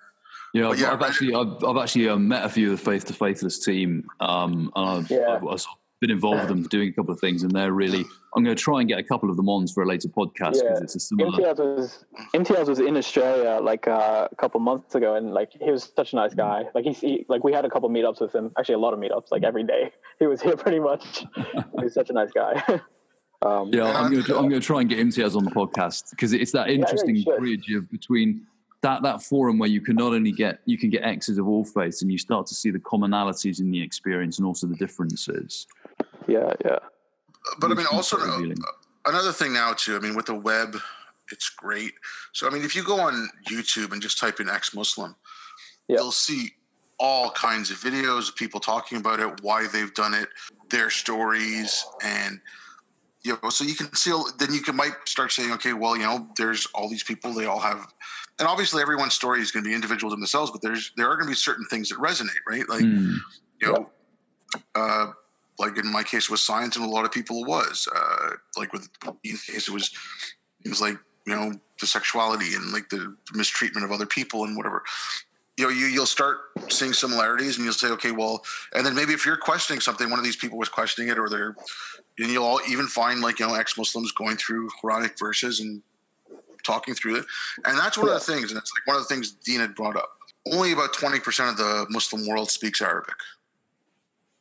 Yeah, I've, yeah, I've actually I've, I've actually uh, met a few of the Faith to Faithless team, um, and I've, yeah. I've, I've, been involved with them doing a couple of things, and they're really. I'm going to try and get a couple of them on for a later podcast because yeah. it's a similar. Imtiaz was Imtiaz was in Australia like uh, a couple months ago, and like he was such a nice guy. Like he's he, like we had a couple meetups with him, actually a lot of meetups, like every day. He was here pretty much. he was such a nice guy. Um, yeah, I'm going, to, I'm going to try and get Imtiaz on the podcast because it's that interesting yeah, bridge of between that that forum where you can not only get you can get X's of all faiths and you start to see the commonalities in the experience and also the differences. Yeah, yeah. But I mean, also uh, another thing now too. I mean, with the web, it's great. So I mean, if you go on YouTube and just type in ex-Muslim, yeah. you'll see all kinds of videos of people talking about it, why they've done it, their stories, and you know, so you can see. Then you can might start saying, okay, well, you know, there's all these people. They all have, and obviously everyone's story is going to be individual to themselves, but there's there are going to be certain things that resonate, right? Like, mm. you know. Yeah. Uh, like in my case with science and a lot of people it was uh, like with Ian's case it was it was like you know the sexuality and like the mistreatment of other people and whatever. You know you, you'll start seeing similarities and you'll say okay well and then maybe if you're questioning something one of these people was questioning it or they're and you'll all even find like you know ex-muslims going through quranic verses and talking through it. And that's one of the things and it's like one of the things dean had brought up. Only about 20% of the muslim world speaks arabic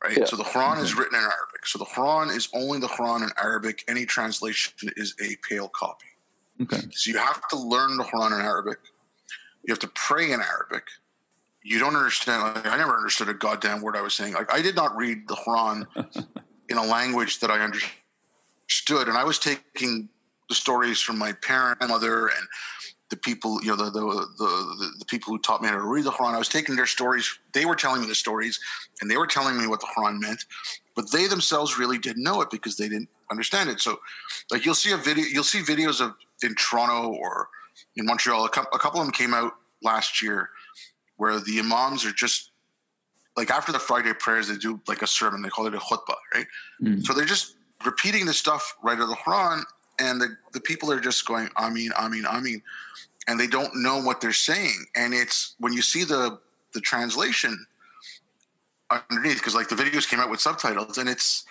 right? Yeah. So the Quran is mm-hmm. written in Arabic. So the Quran is only the Quran in Arabic. Any translation is a pale copy. Okay. So you have to learn the Quran in Arabic. You have to pray in Arabic. You don't understand. Like, I never understood a goddamn word I was saying. Like I did not read the Quran in a language that I understood, and I was taking the stories from my parent, my mother, and the people, you know, the, the the, the people who taught me how to read the Quran. I was taking their stories. They were telling me the stories, and they were telling me what the Quran meant, but they themselves really didn't know it because they didn't understand it. So, like you'll see a video, you'll see videos of in Toronto or in Montreal. A, a couple of them came out last year where the imams are just like after the Friday prayers, they do like a sermon. They call it a khutbah, right? Mm. So they're just repeating the stuff right out of the Quran, and the, the people are just going, i mean i mean i mean And they don't know what they're saying. And it's when you see the the translation underneath, because like the videos came out with subtitles, and it's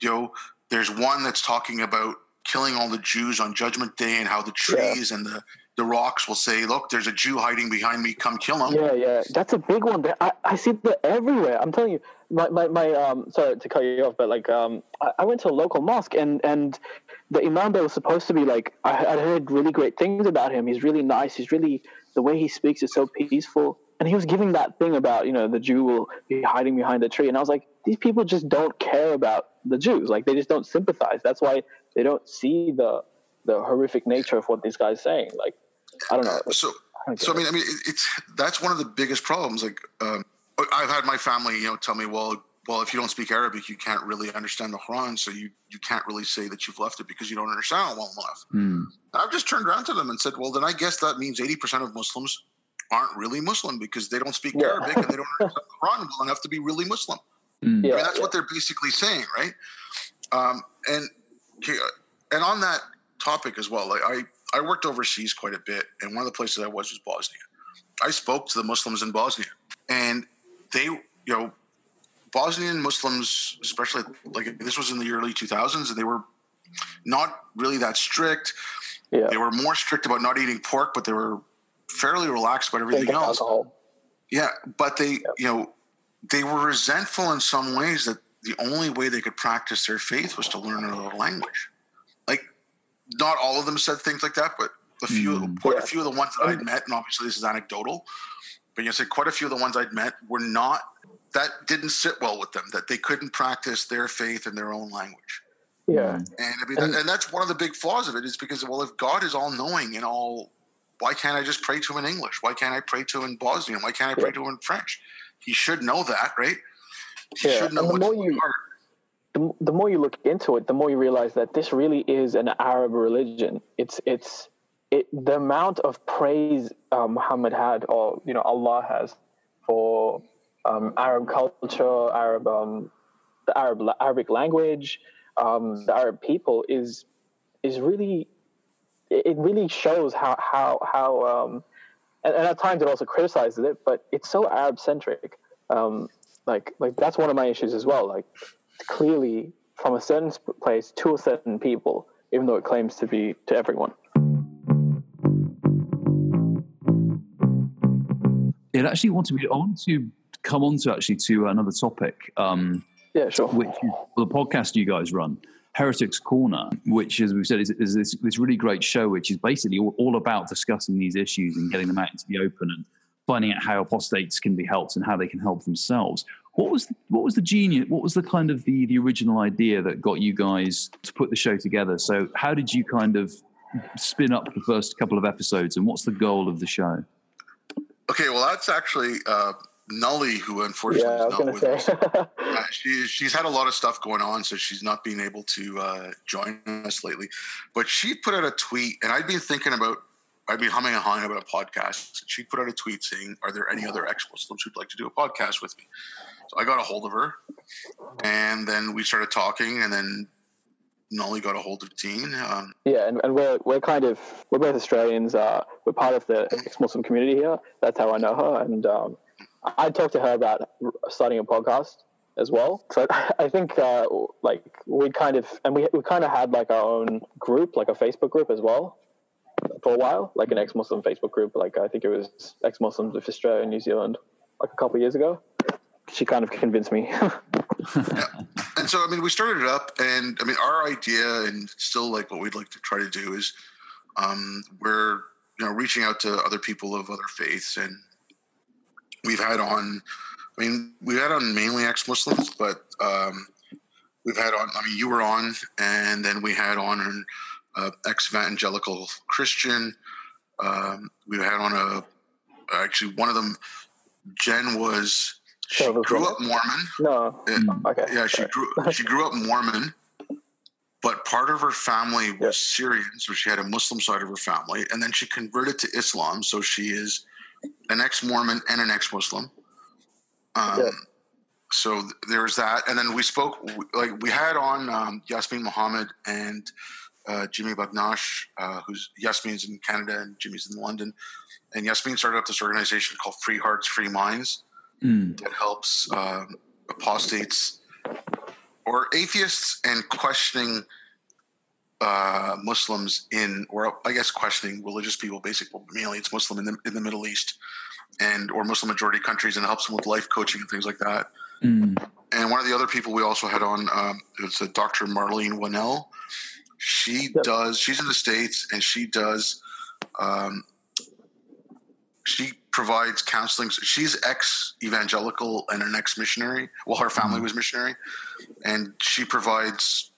you know, there's one that's talking about killing all the Jews on Judgment Day and how the trees yeah. and the the rocks will say, "Look, there's a Jew hiding behind me. Come kill him." Yeah, yeah, that's a big one. I, I see that everywhere. I'm telling you, my my, my um. Sorry to cut you off, but like um, I, I went to a local mosque and and the imam that was supposed to be like I, I heard really great things about him. He's really nice. He's really the way he speaks is so peaceful. And he was giving that thing about you know the Jew will be hiding behind the tree, and I was like, these people just don't care about the Jews. Like they just don't sympathize. That's why they don't see the the horrific nature of what this guy's saying. Like I don't know. So, I so I mean, I mean, it's that's one of the biggest problems. Like, um, I've had my family, you know, tell me, well, well, if you don't speak Arabic, you can't really understand the Quran, so you you can't really say that you've left it because you don't understand it well enough. Mm. I've just turned around to them and said, well, then I guess that means eighty percent of Muslims aren't really Muslim because they don't speak yeah. Arabic and they don't understand the Quran well enough to be really Muslim. Mm. Yeah, I mean, that's yeah. what they're basically saying, right? Um, and and on that topic as well, like I I worked overseas quite a bit, and one of the places I was was Bosnia. I spoke to the Muslims in Bosnia, and they, you know, Bosnian Muslims, especially like this was in the early 2000s, and they were not really that strict. Yeah. They were more strict about not eating pork, but they were fairly relaxed about everything else. Alcohol. Yeah, but they, yep. you know, they were resentful in some ways that the only way they could practice their faith was to learn another language Like, not all of them said things like that, but a few, mm. quite yeah. a few of the ones that I'd met, and obviously this is anecdotal, but you know, say quite a few of the ones I'd met were not that didn't sit well with them. That they couldn't practice their faith in their own language. Yeah, and I mean, and, and that's one of the big flaws of it is because well, if God is all knowing and all, why can't I just pray to him in English? Why can't I pray to him in Bosnian? Why can't I pray yeah. to him in French? He should know that, right? He yeah. should know and the more you, the, the more you look into it, the more you realize that this really is an Arab religion. It's it's it, the amount of praise uh, Muhammad had, or you know Allah has, for um, Arab culture, Arab um, the Arab Arabic language, um, the Arab people is is really it really shows how how how um, and, and, at times it also criticizes it, but it's so Arab centric. Um, like like that's one of my issues as well. Like clearly from a certain place to a certain people, even though it claims to be to everyone. It actually wants to be. Want to come on to actually to another topic. Um, yeah, sure. Which is the podcast you guys run, Heretics Corner, which, as we've said, is, is this, this, really great show, which is basically all, all, about discussing these issues and getting them out into the open and finding out how apostates can be helped and how they can help themselves. What was the, what was the genius? What was the kind of the the original idea that got you guys to put the show together? So how did you kind of spin up the first couple of episodes, and what's the goal of the show? Okay, well, that's actually uh, Nully, who unfortunately yeah, is not with us. uh, she, she's had a lot of stuff going on, so she's not been able to uh, join us lately. But she put out a tweet, and I'd been thinking about I'd been humming and hawing about a podcast. She put out a tweet saying, "Are there any other ex-Muslims who'd like to do a podcast with me?" So I got a hold of her, and then we started talking, and then Nolly got a hold of Dean. Um, yeah, and, and we're we're kind of we're both Australians. Uh, we're part of the ex-Muslim community here. That's how I know her, and um, I talked to her about starting a podcast as well. So I think uh, like we kind of and we we kind of had like our own group, like a Facebook group as well for a while, like an ex-Muslim Facebook group. Like I think it was ex-Muslims of Australia and New Zealand, like a couple years ago she kind of convinced me. yeah. And so, I mean, we started it up, and I mean, our idea, and still like what we'd like to try to do is, um, we're you know reaching out to other people of other faiths, and we've had on, I mean, we've had on mainly ex-Muslims, but um, we've had on. I mean, you were on, and then we had on an uh, ex-evangelical Christian. Um, we had on a actually one of them. Jen was she grew up Mormon. No. Yeah, okay. Yeah, she grew she grew up Mormon, but part of her family was Syrian, so she had a Muslim side of her family, and then she converted to Islam, so she is an ex-Mormon and an ex-Muslim. Um, So th- there was that, and then we spoke. Like we had on um, Yasmine Mohammed and uh, Jimmy Bangash, uh, who's Yasmine's in Canada and Jimmy's in London, and Yasmin started up this organization called Free Hearts, Free Minds mm. that helps um, apostates or atheists and questioning uh, Muslims in, or I guess questioning religious people, basically mainly it's Muslim in the in the Middle East and or Muslim majority countries, and helps them with life coaching and things like that. Mm. And one of the other people we also had on um, is a Dr. Marlene Winell. She yep. does. She's in the states, and she does. Um, she provides counseling. She's ex evangelical and an ex missionary. Well, her family was missionary, and she provides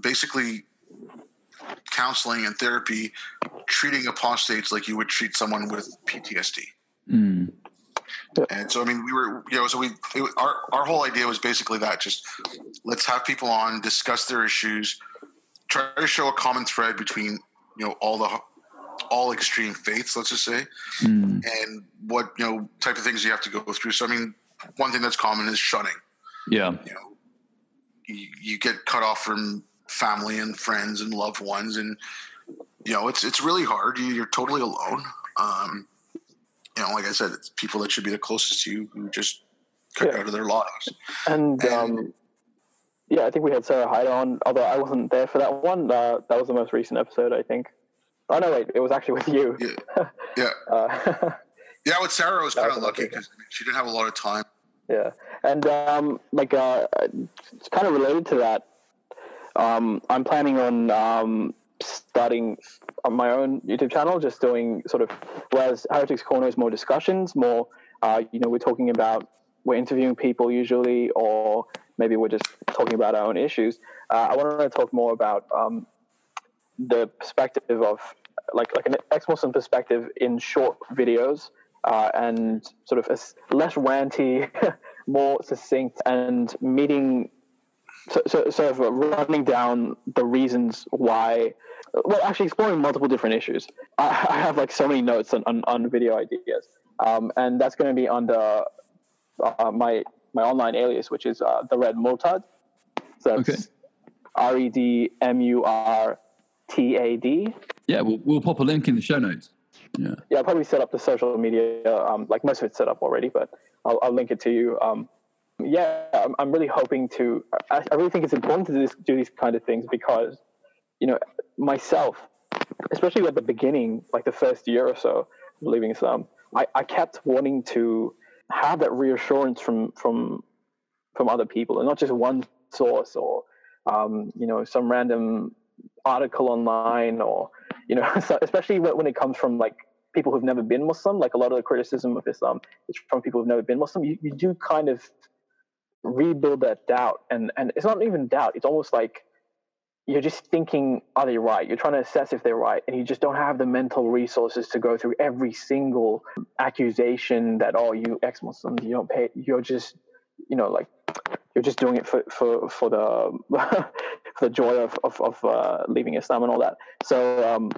basically counseling and therapy, treating apostates like you would treat someone with PTSD. Mm. And so, I mean, we were, you know, so we, it, our, our whole idea was basically that just let's have people on, discuss their issues, try to show a common thread between, you know, all the, all extreme faiths, let's just say, mm. and what, you know, type of things you have to go through. So, I mean, one thing that's common is shunning. Yeah. You know, you, you get cut off from family and friends and loved ones. And, you know, it's, it's really hard. You're totally alone. Um, you know, like I said, it's people that should be the closest to you who just cut yeah. out of their lives. And, and um, yeah, I think we had Sarah Haider on, although I wasn't there for that one. Uh, that was the most recent episode, I think. Oh no, wait, it was actually with you. Yeah, yeah, uh, yeah. With Sarah, I was kind of lucky because she didn't have a lot of time. Yeah, and um, like uh, it's kind of related to that. Um, I'm planning on um, starting on my own YouTube channel, just doing sort of, whereas Heretics Corner is more discussions, more, uh, you know, we're talking about, we're interviewing people usually, or maybe we're just talking about our own issues. Uh, I want to talk more about um, the perspective of, like, like an ex-Muslim perspective in short videos, uh, and sort of less ranty, more succinct, and meeting so, so, sort of running down the reasons why well actually exploring multiple different issues. I, I have like so many notes on, on, on video ideas. Um, and that's going to be under uh, my my online alias which is uh, the red murtad so okay. r-e-d-m-u-r-t-a-d yeah we'll, we'll pop a link in the show notes. Yeah yeah i'll probably set up the social media um, like most of it's set up already but i'll, I'll link it to you um, yeah, I'm, I'm really hoping to. I, I, really think it's important to do, this, do these kind of things because, you know, myself, especially at the beginning, like the first year or so, leaving Islam, I, I kept wanting to have that reassurance from from from other people, and not just one source or um, you know some random article online or you know, especially when it comes from like people who've never been Muslim, like a lot of the criticism of Islam is from people who've never been Muslim. You, you do kind of rebuild that doubt and and it's not even doubt it's almost like you're just thinking are they right? You're trying to assess if they're right and you just don't have the mental resources to go through every single accusation that oh you ex-muslims you don't pay you're just you know like you're just doing it for for for the for the joy of of, of uh, leaving islam and all that. So um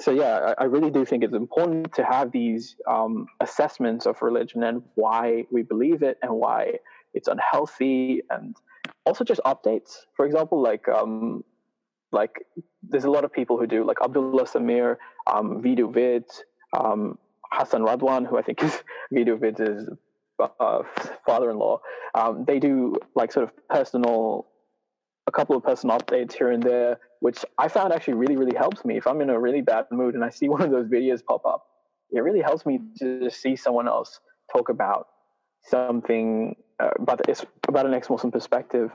so yeah, I, I, really do think it's important to have these um, assessments of religion and why we believe it and why it's unhealthy and also just updates. For example like um like there's a lot of people who do like abdullah Sameer um Veedu Vidz um hassan radwan who i think is Veedu Vidz's uh, father-in-law. Um, they do like sort of personal a couple of personal updates here and there which i found actually really really helps me if i'm in a really bad mood and i see one of those videos pop up. It really helps me to see someone else talk about something uh, about it's about an ex-Muslim perspective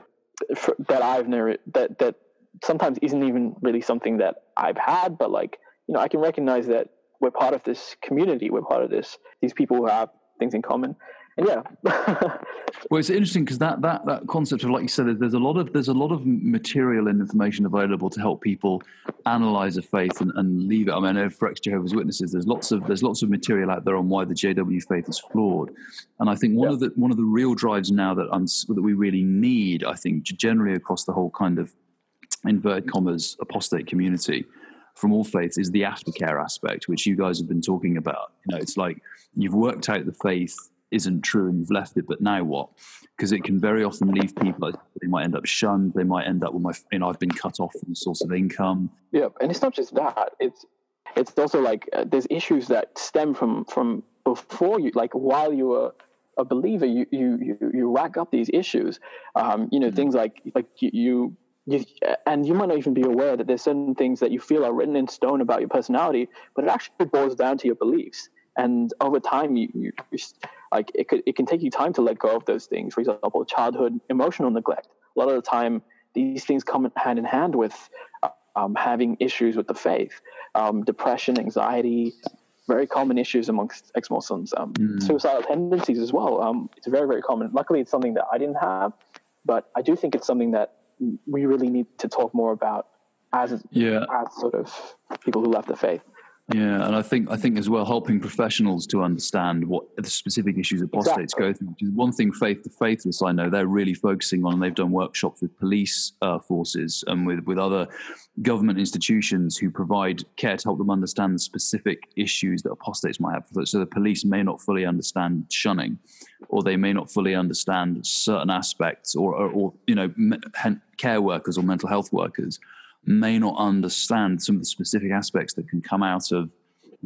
for, that I've never that that sometimes isn't even really something that I've had, but like you know I can recognize that we're part of this community, we're part of this these people who have things in common, and yeah. well, it's interesting because that that that concept of like you said, there's a lot of there's a lot of material and information available to help people analyze a faith and, and leave it. I mean, I know for ex Jehovah's Witnesses, there's lots of there's lots of material out there on why the JW faith is flawed, and I think one yeah. of the one of the real drives now that I'm that we really need, I think, generally across the whole kind of inverted commas apostate community from all faiths is the aftercare aspect, which you guys have been talking about. You know, it's like you've worked out the faith isn't true and you've left it, but now what? Because it can very often leave people. They might end up shunned. They might end up with my. You know, I've been cut off from the source of income. Yeah, and it's not just that. It's it's also like uh, there's issues that stem from from before you, like while you were a believer, you you you, you rack up these issues. Um, you know, mm-hmm. things like like you, you you, and you might not even be aware that there's certain things that you feel are written in stone about your personality, but it actually boils down to your beliefs. And over time, you, you, you like it could it can take you time to let go of those things. For example, childhood emotional neglect. A lot of the time, these things come hand in hand with um, having issues with the faith, um, depression, anxiety, very common issues amongst ex-Muslims. Um, mm. Suicidal tendencies as well. Um, it's very very common. Luckily, it's something that I didn't have, but I do think it's something that we really need to talk more about as yeah. as sort of people who left the faith. Yeah, and I think I think as well helping professionals to understand what the specific issues apostates exactly. go through. Which is one thing, faith to faithless. I know they're really focusing on. And they've done workshops with police uh, forces and with with other government institutions who provide care to help them understand the specific issues that apostates might have. So the police may not fully understand shunning, or they may not fully understand certain aspects, or or, or you know care workers or mental health workers may not understand some of the specific aspects that can come out of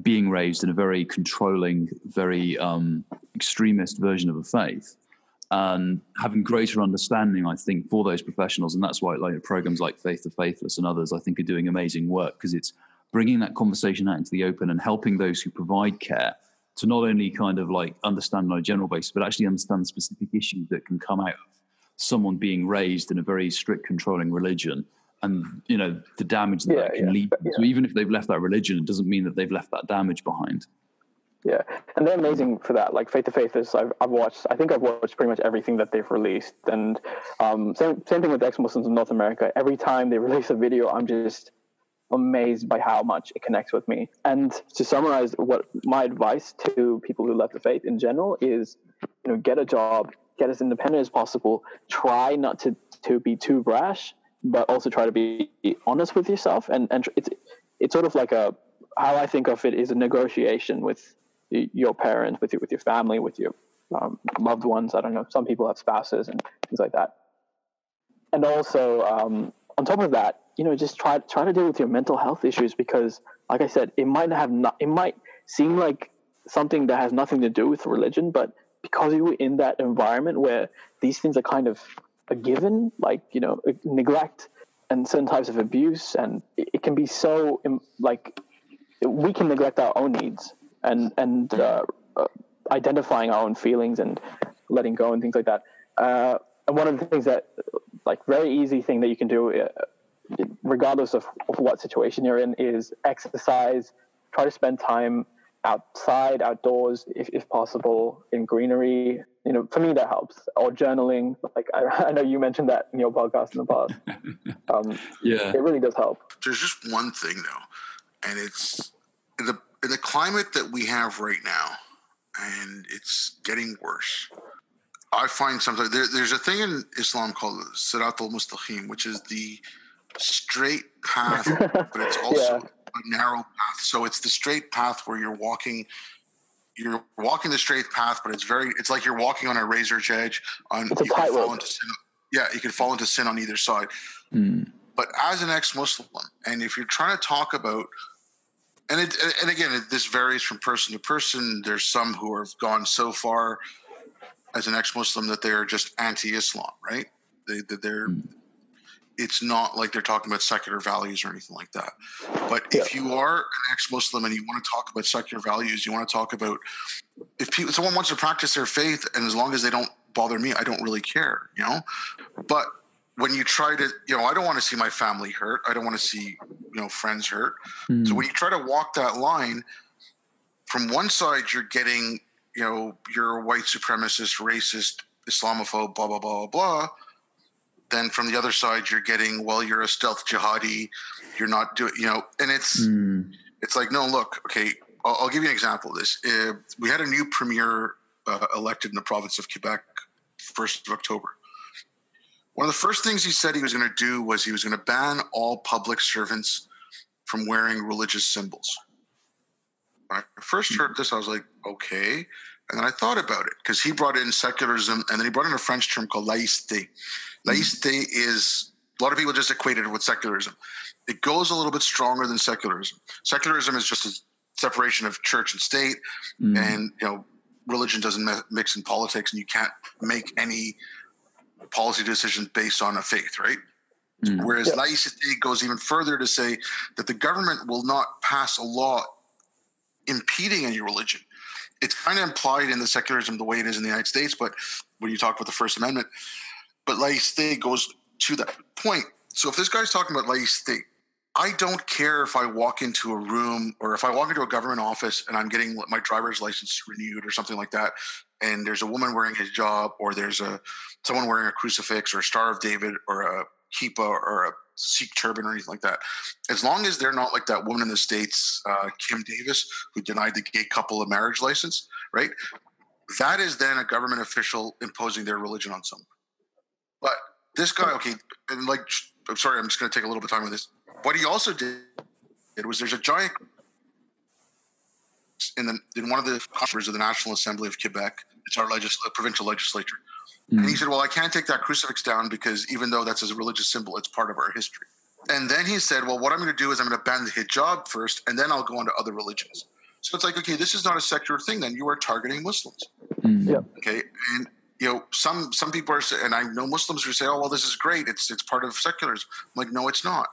being raised in a very controlling, very um, extremist version of a faith. And having greater understanding, I think, for those professionals, and that's why like programs like Faith to Faithless and others, I think, are doing amazing work because it's bringing that conversation out into the open and helping those who provide care to not only kind of like understand on a general basis, but actually understand specific issues that can come out of someone being raised in a very strict, controlling religion and you know the damage that, yeah, that can yeah. leave. Yeah. So even if they've left that religion, it doesn't mean that they've left that damage behind. Yeah, and they're amazing for that. Like Faith to Faithless, I've, I've watched. I think I've watched pretty much everything that they've released, and um, same same thing with ex-Muslims in North America. Every time they release a video, I'm just amazed by how much it connects with me. And to summarize, what my advice to people who left the faith in general is, you know, get a job, get as independent as possible. Try not to to be too brash but also try to be honest with yourself. And and it's it's sort of like a how I think of it is a negotiation with your parents, with your, with your family, with your um, loved ones. I don't know. Some people have spouses and things like that. And also, um, on top of that, you know, just try try to deal with your mental health issues because, like I said, it might have not. It might seem like something that has nothing to do with religion, but because you were in that environment where these things are kind of a given, like you know, neglect and certain types of abuse, and it, it can be so like we can neglect our own needs and and uh, uh, identifying our own feelings and letting go and things like that. Uh, and one of the things that, like, very easy thing that you can do, uh, regardless of, of what situation you're in, is exercise. Try to spend time outside, outdoors, if, if possible, in greenery. You know, for me that helps. Or journaling. Like I, I know you mentioned that in your podcast in the past. Um, yeah, it really does help. There's just one thing though, and it's in the in the climate that we have right now, and it's getting worse. I find sometimes there, there's a thing in Islam called Sirat al Mustaqim, which is the straight path, but it's also yeah a narrow path. So it's the straight path where you're walking you're walking the straight path, but it's very it's like you're walking on a razor's edge on it's you can fall into sin, yeah, you can fall into sin on either side. Mm. But as an ex-Muslim, and if you're trying to talk about and it and again it, this varies from person to person. There's some who have gone so far as an ex-Muslim that they are just anti-Islam, right? They, they're mm it's not like they're talking about secular values or anything like that. But yeah. if you are an ex-Muslim and you want to talk about secular values, you want to talk about if people, someone wants to practice their faith, and as long as they don't bother me, I don't really care, you know. But when you try to, you know, I don't want to see my family hurt. I don't want to see, you know, friends hurt. Mm. So when you try to walk that line, from one side you're getting, you know, you're a white supremacist, racist, Islamophobe, blah blah blah blah then from the other side you're getting well you're a stealth jihadi you're not doing you know and it's mm. it's like no look okay I'll, I'll, give you an example of this uh, we had a new premier uh, elected in the province of quebec 1st of october One of the first things he said he was going to do was he was going to ban all public servants from wearing religious symbols. When I first heard this, I was like, okay. And then I thought about it because he brought in secularism and then he brought in a French term called laïcité. Laïcité is a lot of people just equated it with secularism. It goes a little bit stronger than secularism. Secularism is just a separation of church and state, mm. and you know, religion doesn't mix in politics, and you can't make any policy decisions based on a faith, right? Mm. Whereas yeah. laïcité goes even further to say that the government will not pass a law impeding any religion. It's kind of implied in the secularism the way it is in the United States, but when you talk about the First Amendment, but laïcité goes to that point. So if this guy's talking about laïcité, I don't care if I walk into a room or if I walk into a government office and I'm getting my driver's license renewed or something like that, and there's a woman wearing a hijab or there's a someone wearing a crucifix or a Star of David or a kippah or a Sikh turban or anything like that. As long as they're not like that woman in the states, uh, Kim Davis, who denied the gay couple a marriage license, right? That is then a government official imposing their religion on someone. But this guy, okay, and like, I'm sorry, I'm just going to take a little bit of time with this. What he also did was there's a giant in the in one of the chambers of the National Assembly of Quebec. It's our legis- provincial legislature. Mm-hmm. And he said, Well, I can't take that crucifix down because even though that's a religious symbol, it's part of our history. And then he said, Well, what I'm going to do is I'm going to ban the hijab first, and then I'll go on to other religions. So it's like, okay, this is not a secular thing. Then you are targeting Muslims. Mm-hmm. Yeah. Okay. And you know, some some people are, and I know Muslims who say, "Oh, well, this is great. It's it's part of secularism." I'm like, no, it's not.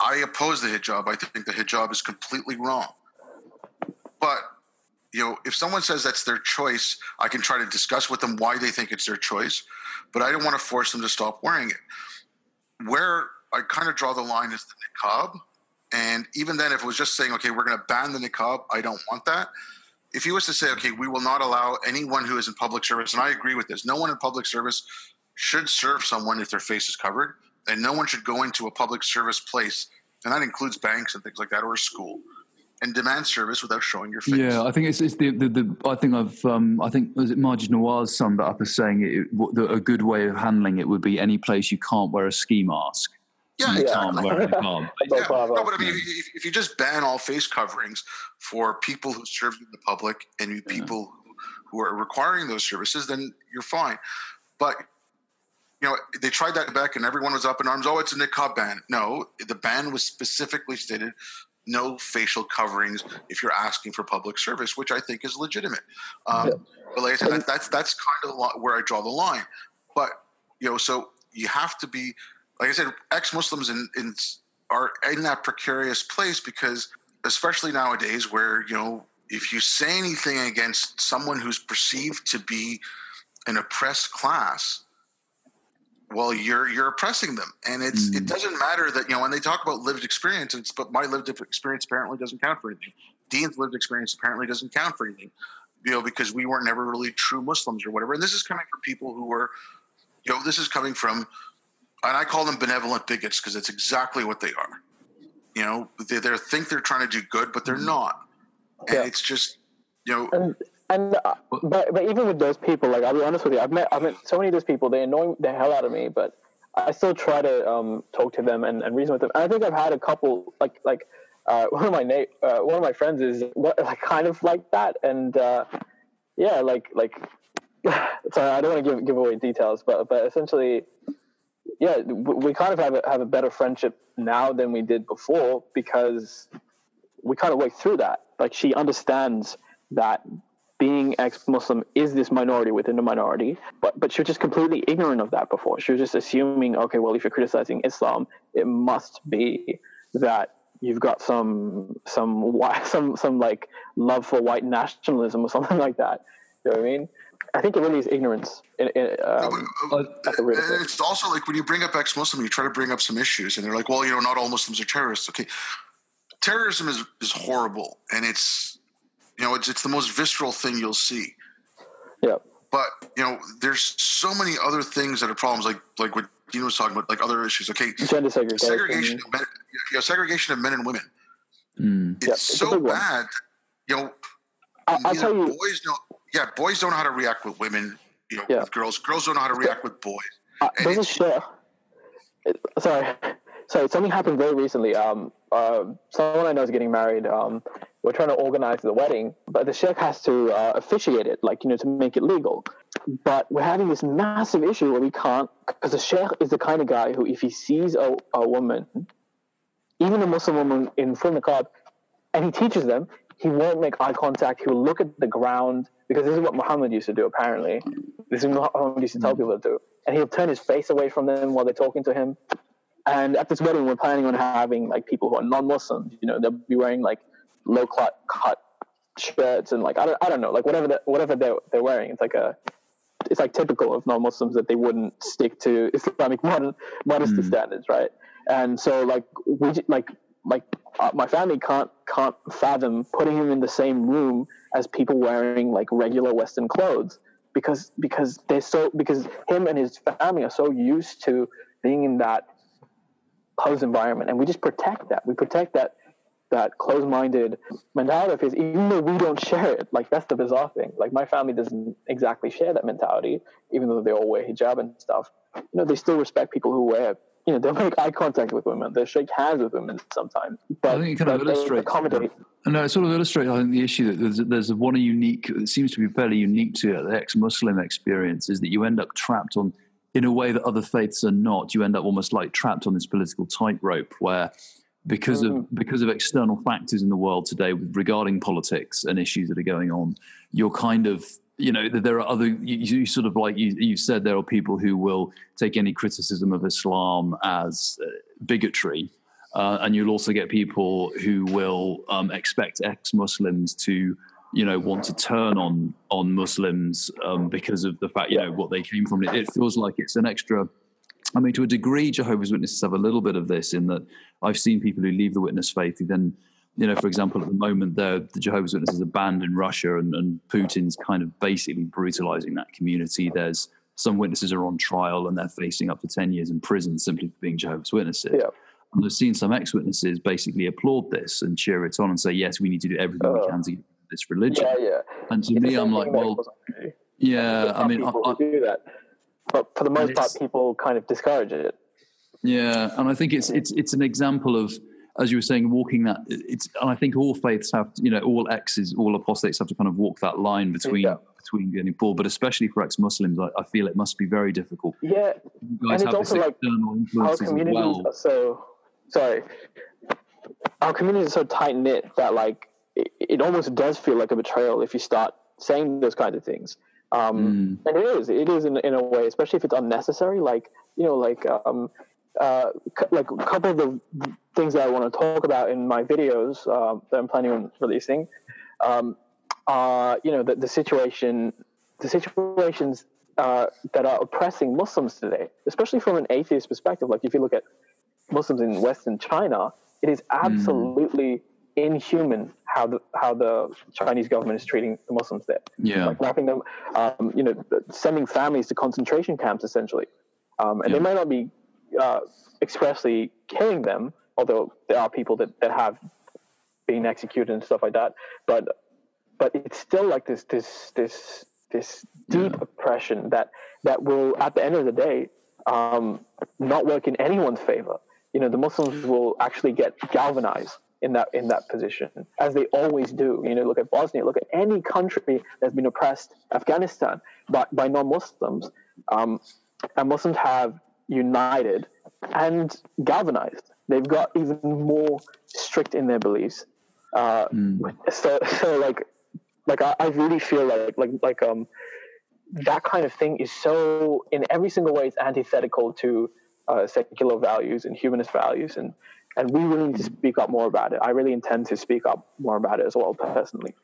I oppose the hijab. I think the hijab is completely wrong. But you know, if someone says that's their choice, I can try to discuss with them why they think it's their choice, but I don't want to force them to stop wearing it. Where I kind of draw the line is the niqab. And even then, if it was just saying, okay, we're going to ban the niqab, I don't want that. If he was to say, okay, we will not allow anyone who is in public service, and I agree with this, no one in public service should serve someone if their face is covered, and no one should go into a public service place, and that includes banks and things like that, or a school and demand service without showing your face. Yeah, I think it's, it's the, the, the I think I've um, I think was it Maajid Nawaz summed it up as saying it, the, a good way of handling it would be any place you can't wear a ski mask. Yeah, you can't wear yeah, no, but I mean, if, if, you just ban all face coverings for people who serve in the public and you people yeah. who are requiring those services, then you're fine. But you know, they tried that back and everyone was up in arms. Oh, it's a niqab ban. No, the ban was specifically stated no facial coverings if you're asking for public service, which I think is legitimate. Um, yeah. But like I said, that, that's that's kind of where I draw the line. But you know, so you have to be, like I said, ex-Muslims in, in are in that precarious place because, especially nowadays, where you know, if you say anything against someone who's perceived to be an oppressed class, well you're you're oppressing them. And it's mm. it doesn't matter that you know when they talk about lived experience it's but my lived experience apparently doesn't count for anything. Dean's lived experience apparently doesn't count for anything you know because we weren't never really true muslims or whatever. And this is coming from people who were you know this is coming from and i call them benevolent bigots because it's exactly what they are you know they, they think they're trying to do good but they're mm-hmm. not and yeah. it's just you know and and uh, but but even with those people, like I'll be honest with you, I've met I've met so many of those people. They annoy the hell out of me, but I still try to um, talk to them and, and reason with them. And I think I've had a couple like like uh, one of my na- uh, one of my friends is what, like kind of like that, and uh, yeah, like like sorry, I don't want to give give away details, but but essentially, yeah, we kind of have a, have a better friendship now than we did before because we kind of worked through that. Like she understands that being ex-Muslim is this minority within a minority, but but she was just completely ignorant of that before. She was just assuming, okay, well, if you're criticizing Islam, it must be that you've got some some some some like love for white nationalism or something like that. You know what I mean? I think it really is ignorance. In, in, um, no, but, uh, it's also like when you bring up ex-Muslim, you try to bring up some issues, and they're like, "Well, you know, not all Muslims are terrorists." Okay, terrorism is is horrible, and it's you know, it's it's the most visceral thing you'll see. Yeah. But you know, there's so many other things that are problems, like like what Dean was talking about, like other issues. Okay, gender segregation, segregation of men, you know, segregation of men and women. Mm. It's, so bad. You know, I, will tell you, boys don't. Yeah, boys don't know how to react with women. You know, yeah. with girls. Girls don't know how to react with boys. Uh, there's a sheikh. Sorry, sorry. Something happened very recently. Um, uh, someone I know is getting married. Um, we're trying to organize the wedding, but the sheikh has to uh, officiate it, like you know, to make it legal. But we're having this massive issue where we can't, because the sheikh is the kind of guy who, if he sees a, a woman, even a Muslim woman in full niqab, and he teaches them, he won't make eye contact. He will look at the ground because this is what Muhammad used to do. Apparently, this is what Muhammad used to tell people to do, and he'll turn his face away from them while they're talking to him. And at this wedding, we're planning on having like people who are non-Muslims. You know, they'll be wearing like low cut cut shirts and like I don't I don't know like whatever the, whatever they're they're wearing. It's like a it's like typical of non-Muslims that they wouldn't stick to Islamic modern modesty mm. standards, right? And so like we like like uh, my family can't can't fathom putting him in the same room as people wearing like regular Western clothes because because they're so because him and his family are so used to being in that closed environment, and we just protect that. We protect that that closed-minded mentality of his, even though we don't share it. Like that's the bizarre thing. Like my family doesn't exactly share that mentality, even though they all wear hijab and stuff. You know, they still respect people who wear. You know, they'll make eye contact with women. They'll shake hands with women sometimes. But I think it kind of illustrates. No, it sort of illustrates. I think the issue that there's, there's one unique. It seems to be fairly unique to the ex-Muslim experience is that you end up trapped on, in a way that other faiths are not. You end up almost like trapped on this political tightrope where because of mm. because of external factors in the world today regarding politics and issues that are going on you're kind of you know there are other you, you sort of like you, you said there are people who will take any criticism of islam as uh, bigotry uh, and you'll also get people who will um, expect ex-muslims to you know want to turn on on muslims um, because of the fact you know what they came from. It, it feels like it's an extra I mean, to a degree, Jehovah's Witnesses have a little bit of this in that I've seen people who leave the witness faith who then, you know, for example, at the moment, the Jehovah's Witnesses are banned in Russia and, and Putin's kind of basically brutalizing that community. There's some witnesses are on trial and they're facing up to 10 years in prison simply for being Jehovah's Witnesses. Yeah. And I've seen some ex witnesses basically applaud this and cheer it on and say, yes, we need to do everything uh, we can to get this religion. Yeah, yeah. And to it's me, I'm like, well, yeah, I mean, I, I, do that but for the most part, people kind of discourage it. Yeah, and I think it's it's it's an example of, as you were saying, walking that. It's and I think all faiths have, you know, all exes, all apostates have to kind of walk that line between yeah. between getting poor, but especially for ex-Muslims, I, I, feel it must be very difficult. Yeah, and it's also like our communities well. are so sorry. Our communities are so tight knit that like it, it almost does feel like a betrayal if you start saying those kinds of things. Um, mm. And it is, it is in, in a way, especially if it's unnecessary. Like you know, like um, uh, like a couple of the things that I want to talk about in my videos uh, that I'm planning on releasing. Um, uh, you know, the, the situation, the situations uh, that are oppressing Muslims today, especially from an atheist perspective. Like if you look at Muslims in Western China, it is hmm. absolutely mm. inhuman how the how the Chinese government is treating the Muslims there. Yeah, like wrapping them, um, you know, sending families to concentration camps essentially, um, and yeah. they might not be uh, expressly killing them, although there are people that, that have been executed and stuff like that. But but it's still like this this this this deep yeah. oppression that that will at the end of the day um, not work in anyone's favor. You know, the Muslims will actually get galvanized in that in that position, as they always do. You know, look at Bosnia, look at any country that's been oppressed, Afghanistan, by, by non-Muslims, um, and Muslims have united and galvanized. They've got even more strict in their beliefs. Uh, mm. So, so like, like I, I really feel like like like um that kind of thing is so in every single way it's antithetical to uh, secular values and humanist values and and we really need to speak up more about it. I really intend to speak up more about it as well, personally.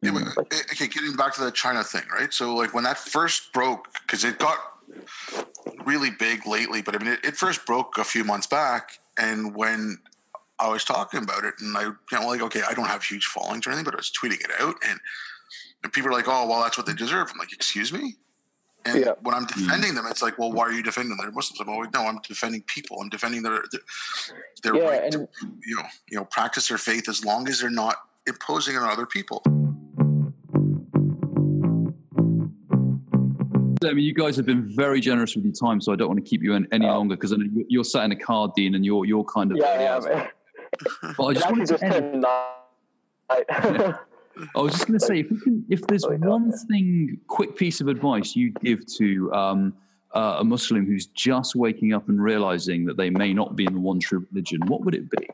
Yeah, but, okay, getting back to the China thing, right? So, like when that first broke, because it got really big lately, but I mean, it, it, first broke a few months back, and when I was talking about it, and I, you know, like, okay, I don't have huge followings or anything, but I was tweeting it out, and, and people are like, "Oh, well, that's what they deserve." I'm like, "Excuse me." And yeah. when I'm hmm. defending them, it's like, well, why are you defending them? They're Muslims. I'm always, no, I'm defending people. I'm defending their their, their yeah, right to you know you know practice their faith as long as they're not imposing on other people. I mean, you guys have been very generous with your time, so I don't want to keep you in any longer because you're sat in a car, Dean, and you're you're kind of yeah, yeah. but I just wanted to end. I was just going to say, if, can, if there's one thing, quick piece of advice you'd give to um, uh, a Muslim who's just waking up and realizing that they may not be in the one true religion, what would it be?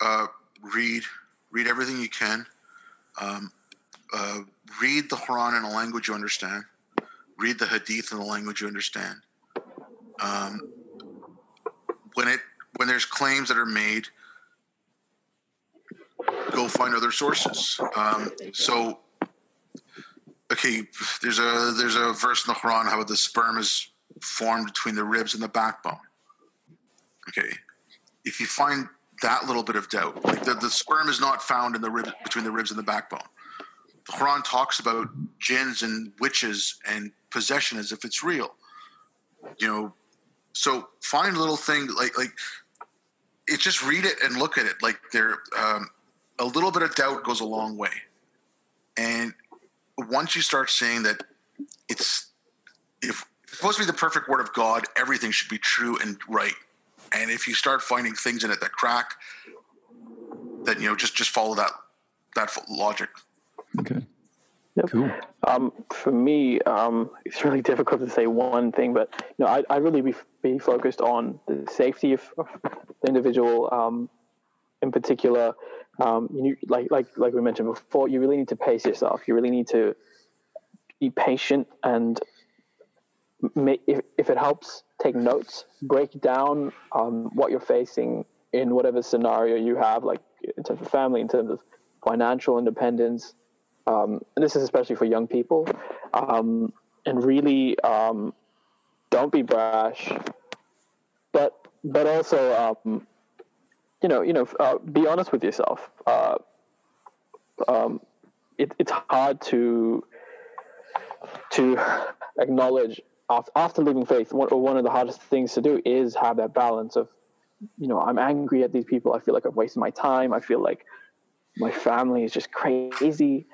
Uh, read, read everything you can. Um, uh, read the Quran in a language you understand. Read the Hadith in a language you understand. Um, when it when there's claims that are made, go find other sources. Um, so, okay, there's a there's a verse in the Quran how the sperm is formed between the ribs and the backbone. Okay, if you find that little bit of doubt, like the, the sperm is not found in the rib between the ribs and the backbone Quran talks about jinns and witches and possession as if it's real. You know, so find little thing like like it. Just read it and look at it. Like there, um, a little bit of doubt goes a long way. And once you start saying that it's if it's supposed to be the perfect word of God, everything should be true and right. And if you start finding things in it that crack, then you know just just follow that that logic. Okay. Yep. Cool. Um, for me, um, it's really difficult to say one thing, but you know, I, I really be, be focused on the safety of, of the individual. Um, in particular, um, you like like like we mentioned before, you really need to pace yourself. You really need to be patient, and if if it helps, take notes, break down um, what you're facing in whatever scenario you have, like in terms of family, in terms of financial independence, um, this is especially for young people, um, and really um, don't be brash, but but also um, you know you know uh, be honest with yourself. Uh, um, it, it's hard to to acknowledge after, after leaving faith. One, one of the hardest things to do is have that balance of you know I'm angry at these people. I feel like I've wasted my time. I feel like my family is just crazy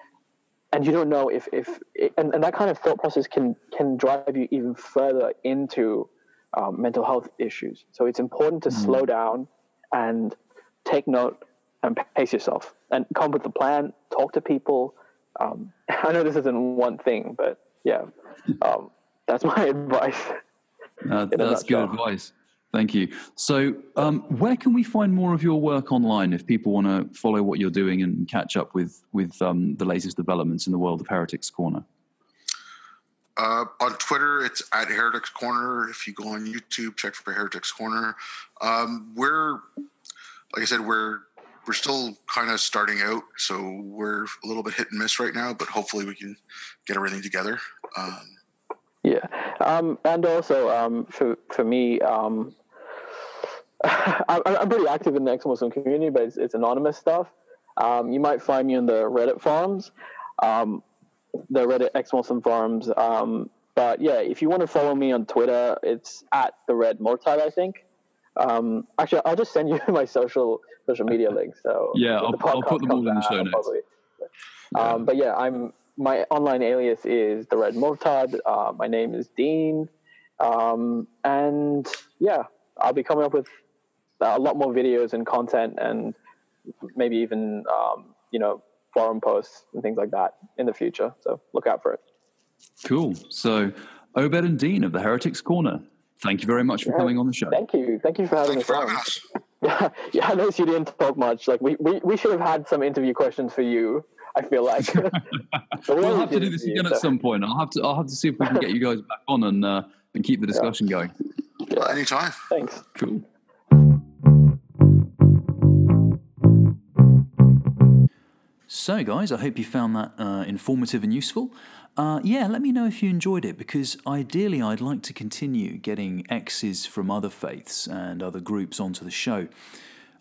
and you don't know if if and, and that kind of thought process can can drive you even further into um, mental health issues. So it's important to mm. slow down and take note and pace yourself and come up with a plan talk to people. Um, i know this isn't one thing but yeah um, that's my advice uh, that's good advice Thank you. So, um, where can we find more of your work online if people want to follow what you're doing and catch up with with um, the latest developments in the world of Heretics Corner? Uh, on Twitter, it's at Heretics Corner. If you go on YouTube, check for Heretics Corner. Um, we're, like I said, we're we're still kind of starting out, so we're a little bit hit and miss right now. But hopefully, we can get everything together. Um, yeah, um, and also um, for for me, um, I'm, I'm pretty active in the ex-Muslim community, but it's, it's anonymous stuff. Um, you might find me on the Reddit forums, um, the Reddit ex-Muslim forums. Um, but yeah, if you want to follow me on Twitter, it's at the Red Murtad, I think. Um, actually, I'll just send you my social social media links. So yeah, I'll, I'll, put them all in the show notes. Yeah. Um, but yeah, I'm my online alias is the Red Murtad. Uh, my name is Dean, um, and yeah, I'll be coming up with a lot more videos and content and maybe even um, you know forum posts and things like that in the future. So look out for it. Cool. So Obed and Dean of the Heretics Corner, thank you very much for yeah, coming on the show. Thank you. Thank you for having Thank us on. Yeah, yeah, I noticed you didn't talk much. Like we, we, we should have had some interview questions for you. I feel like we will have to do this again you, at some point. I'll have to I'll have to see if we can get you guys back on and uh, and keep the discussion yeah. going. Yeah. Anytime. Thanks. Cool. So, guys, I hope you found that uh, informative and useful. Uh, yeah, let me know if you enjoyed it because ideally I'd like to continue getting exes from other faiths and other groups onto the show.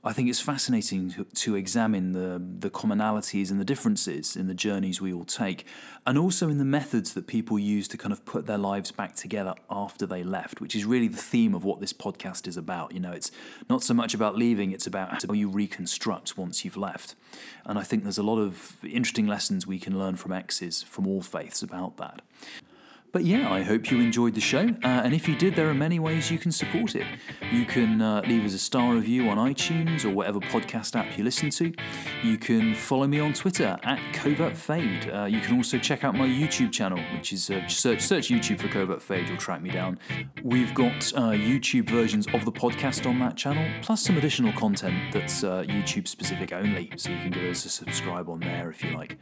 I think it's fascinating to, examine the, the commonalities and the differences in the journeys we all take, and also in the methods that people use to kind of put their lives back together after they left, which is really the theme of what this podcast is about. You know, it's not so much about leaving, it's about how you reconstruct once you've left. And I think there's a lot of interesting lessons we can learn from exes from all faiths about that. But yeah, I hope you enjoyed the show. Uh, and if you did, there are many ways you can support it. You can uh, leave us a star review on iTunes or whatever podcast app you listen to. You can follow me on Twitter at Covert Fade. Uh, you can also check out my YouTube channel, which is uh, search, search YouTube for Covert Fade, you'll track me down. We've got uh, YouTube versions of the podcast on that channel, plus some additional content that's uh, YouTube specific only. So you can give us a subscribe on there if you like.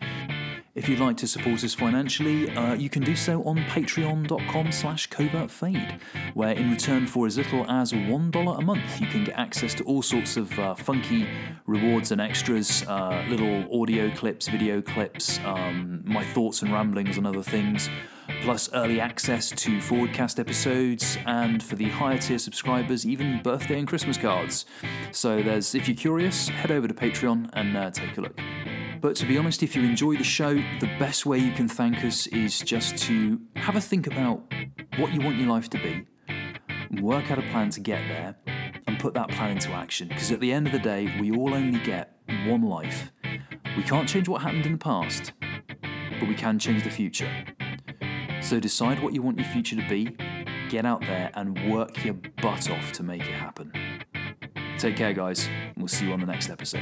If you'd like to support us financially, uh, you can do so on patreon.com slash covertfade, where in return for as little as $1 a month, you can get access to all sorts of uh, funky rewards and extras, uh, little audio clips, video clips, um, my thoughts and ramblings and other things, plus early access to Forwardcast episodes, and for the higher tier subscribers, even birthday and Christmas cards. So there's, if you're curious, head over to Patreon and uh, take a look. But to be honest, if you enjoy the show, the best way you can thank us is just to have a think about what you want your life to be, work out a plan to get there, and put that plan into action. Because at the end of the day, we all only get one life. We can't change what happened in the past, but we can change the future. So decide what you want your future to be, get out there, and work your butt off to make it happen. Take care, guys. We'll see you on the next episode.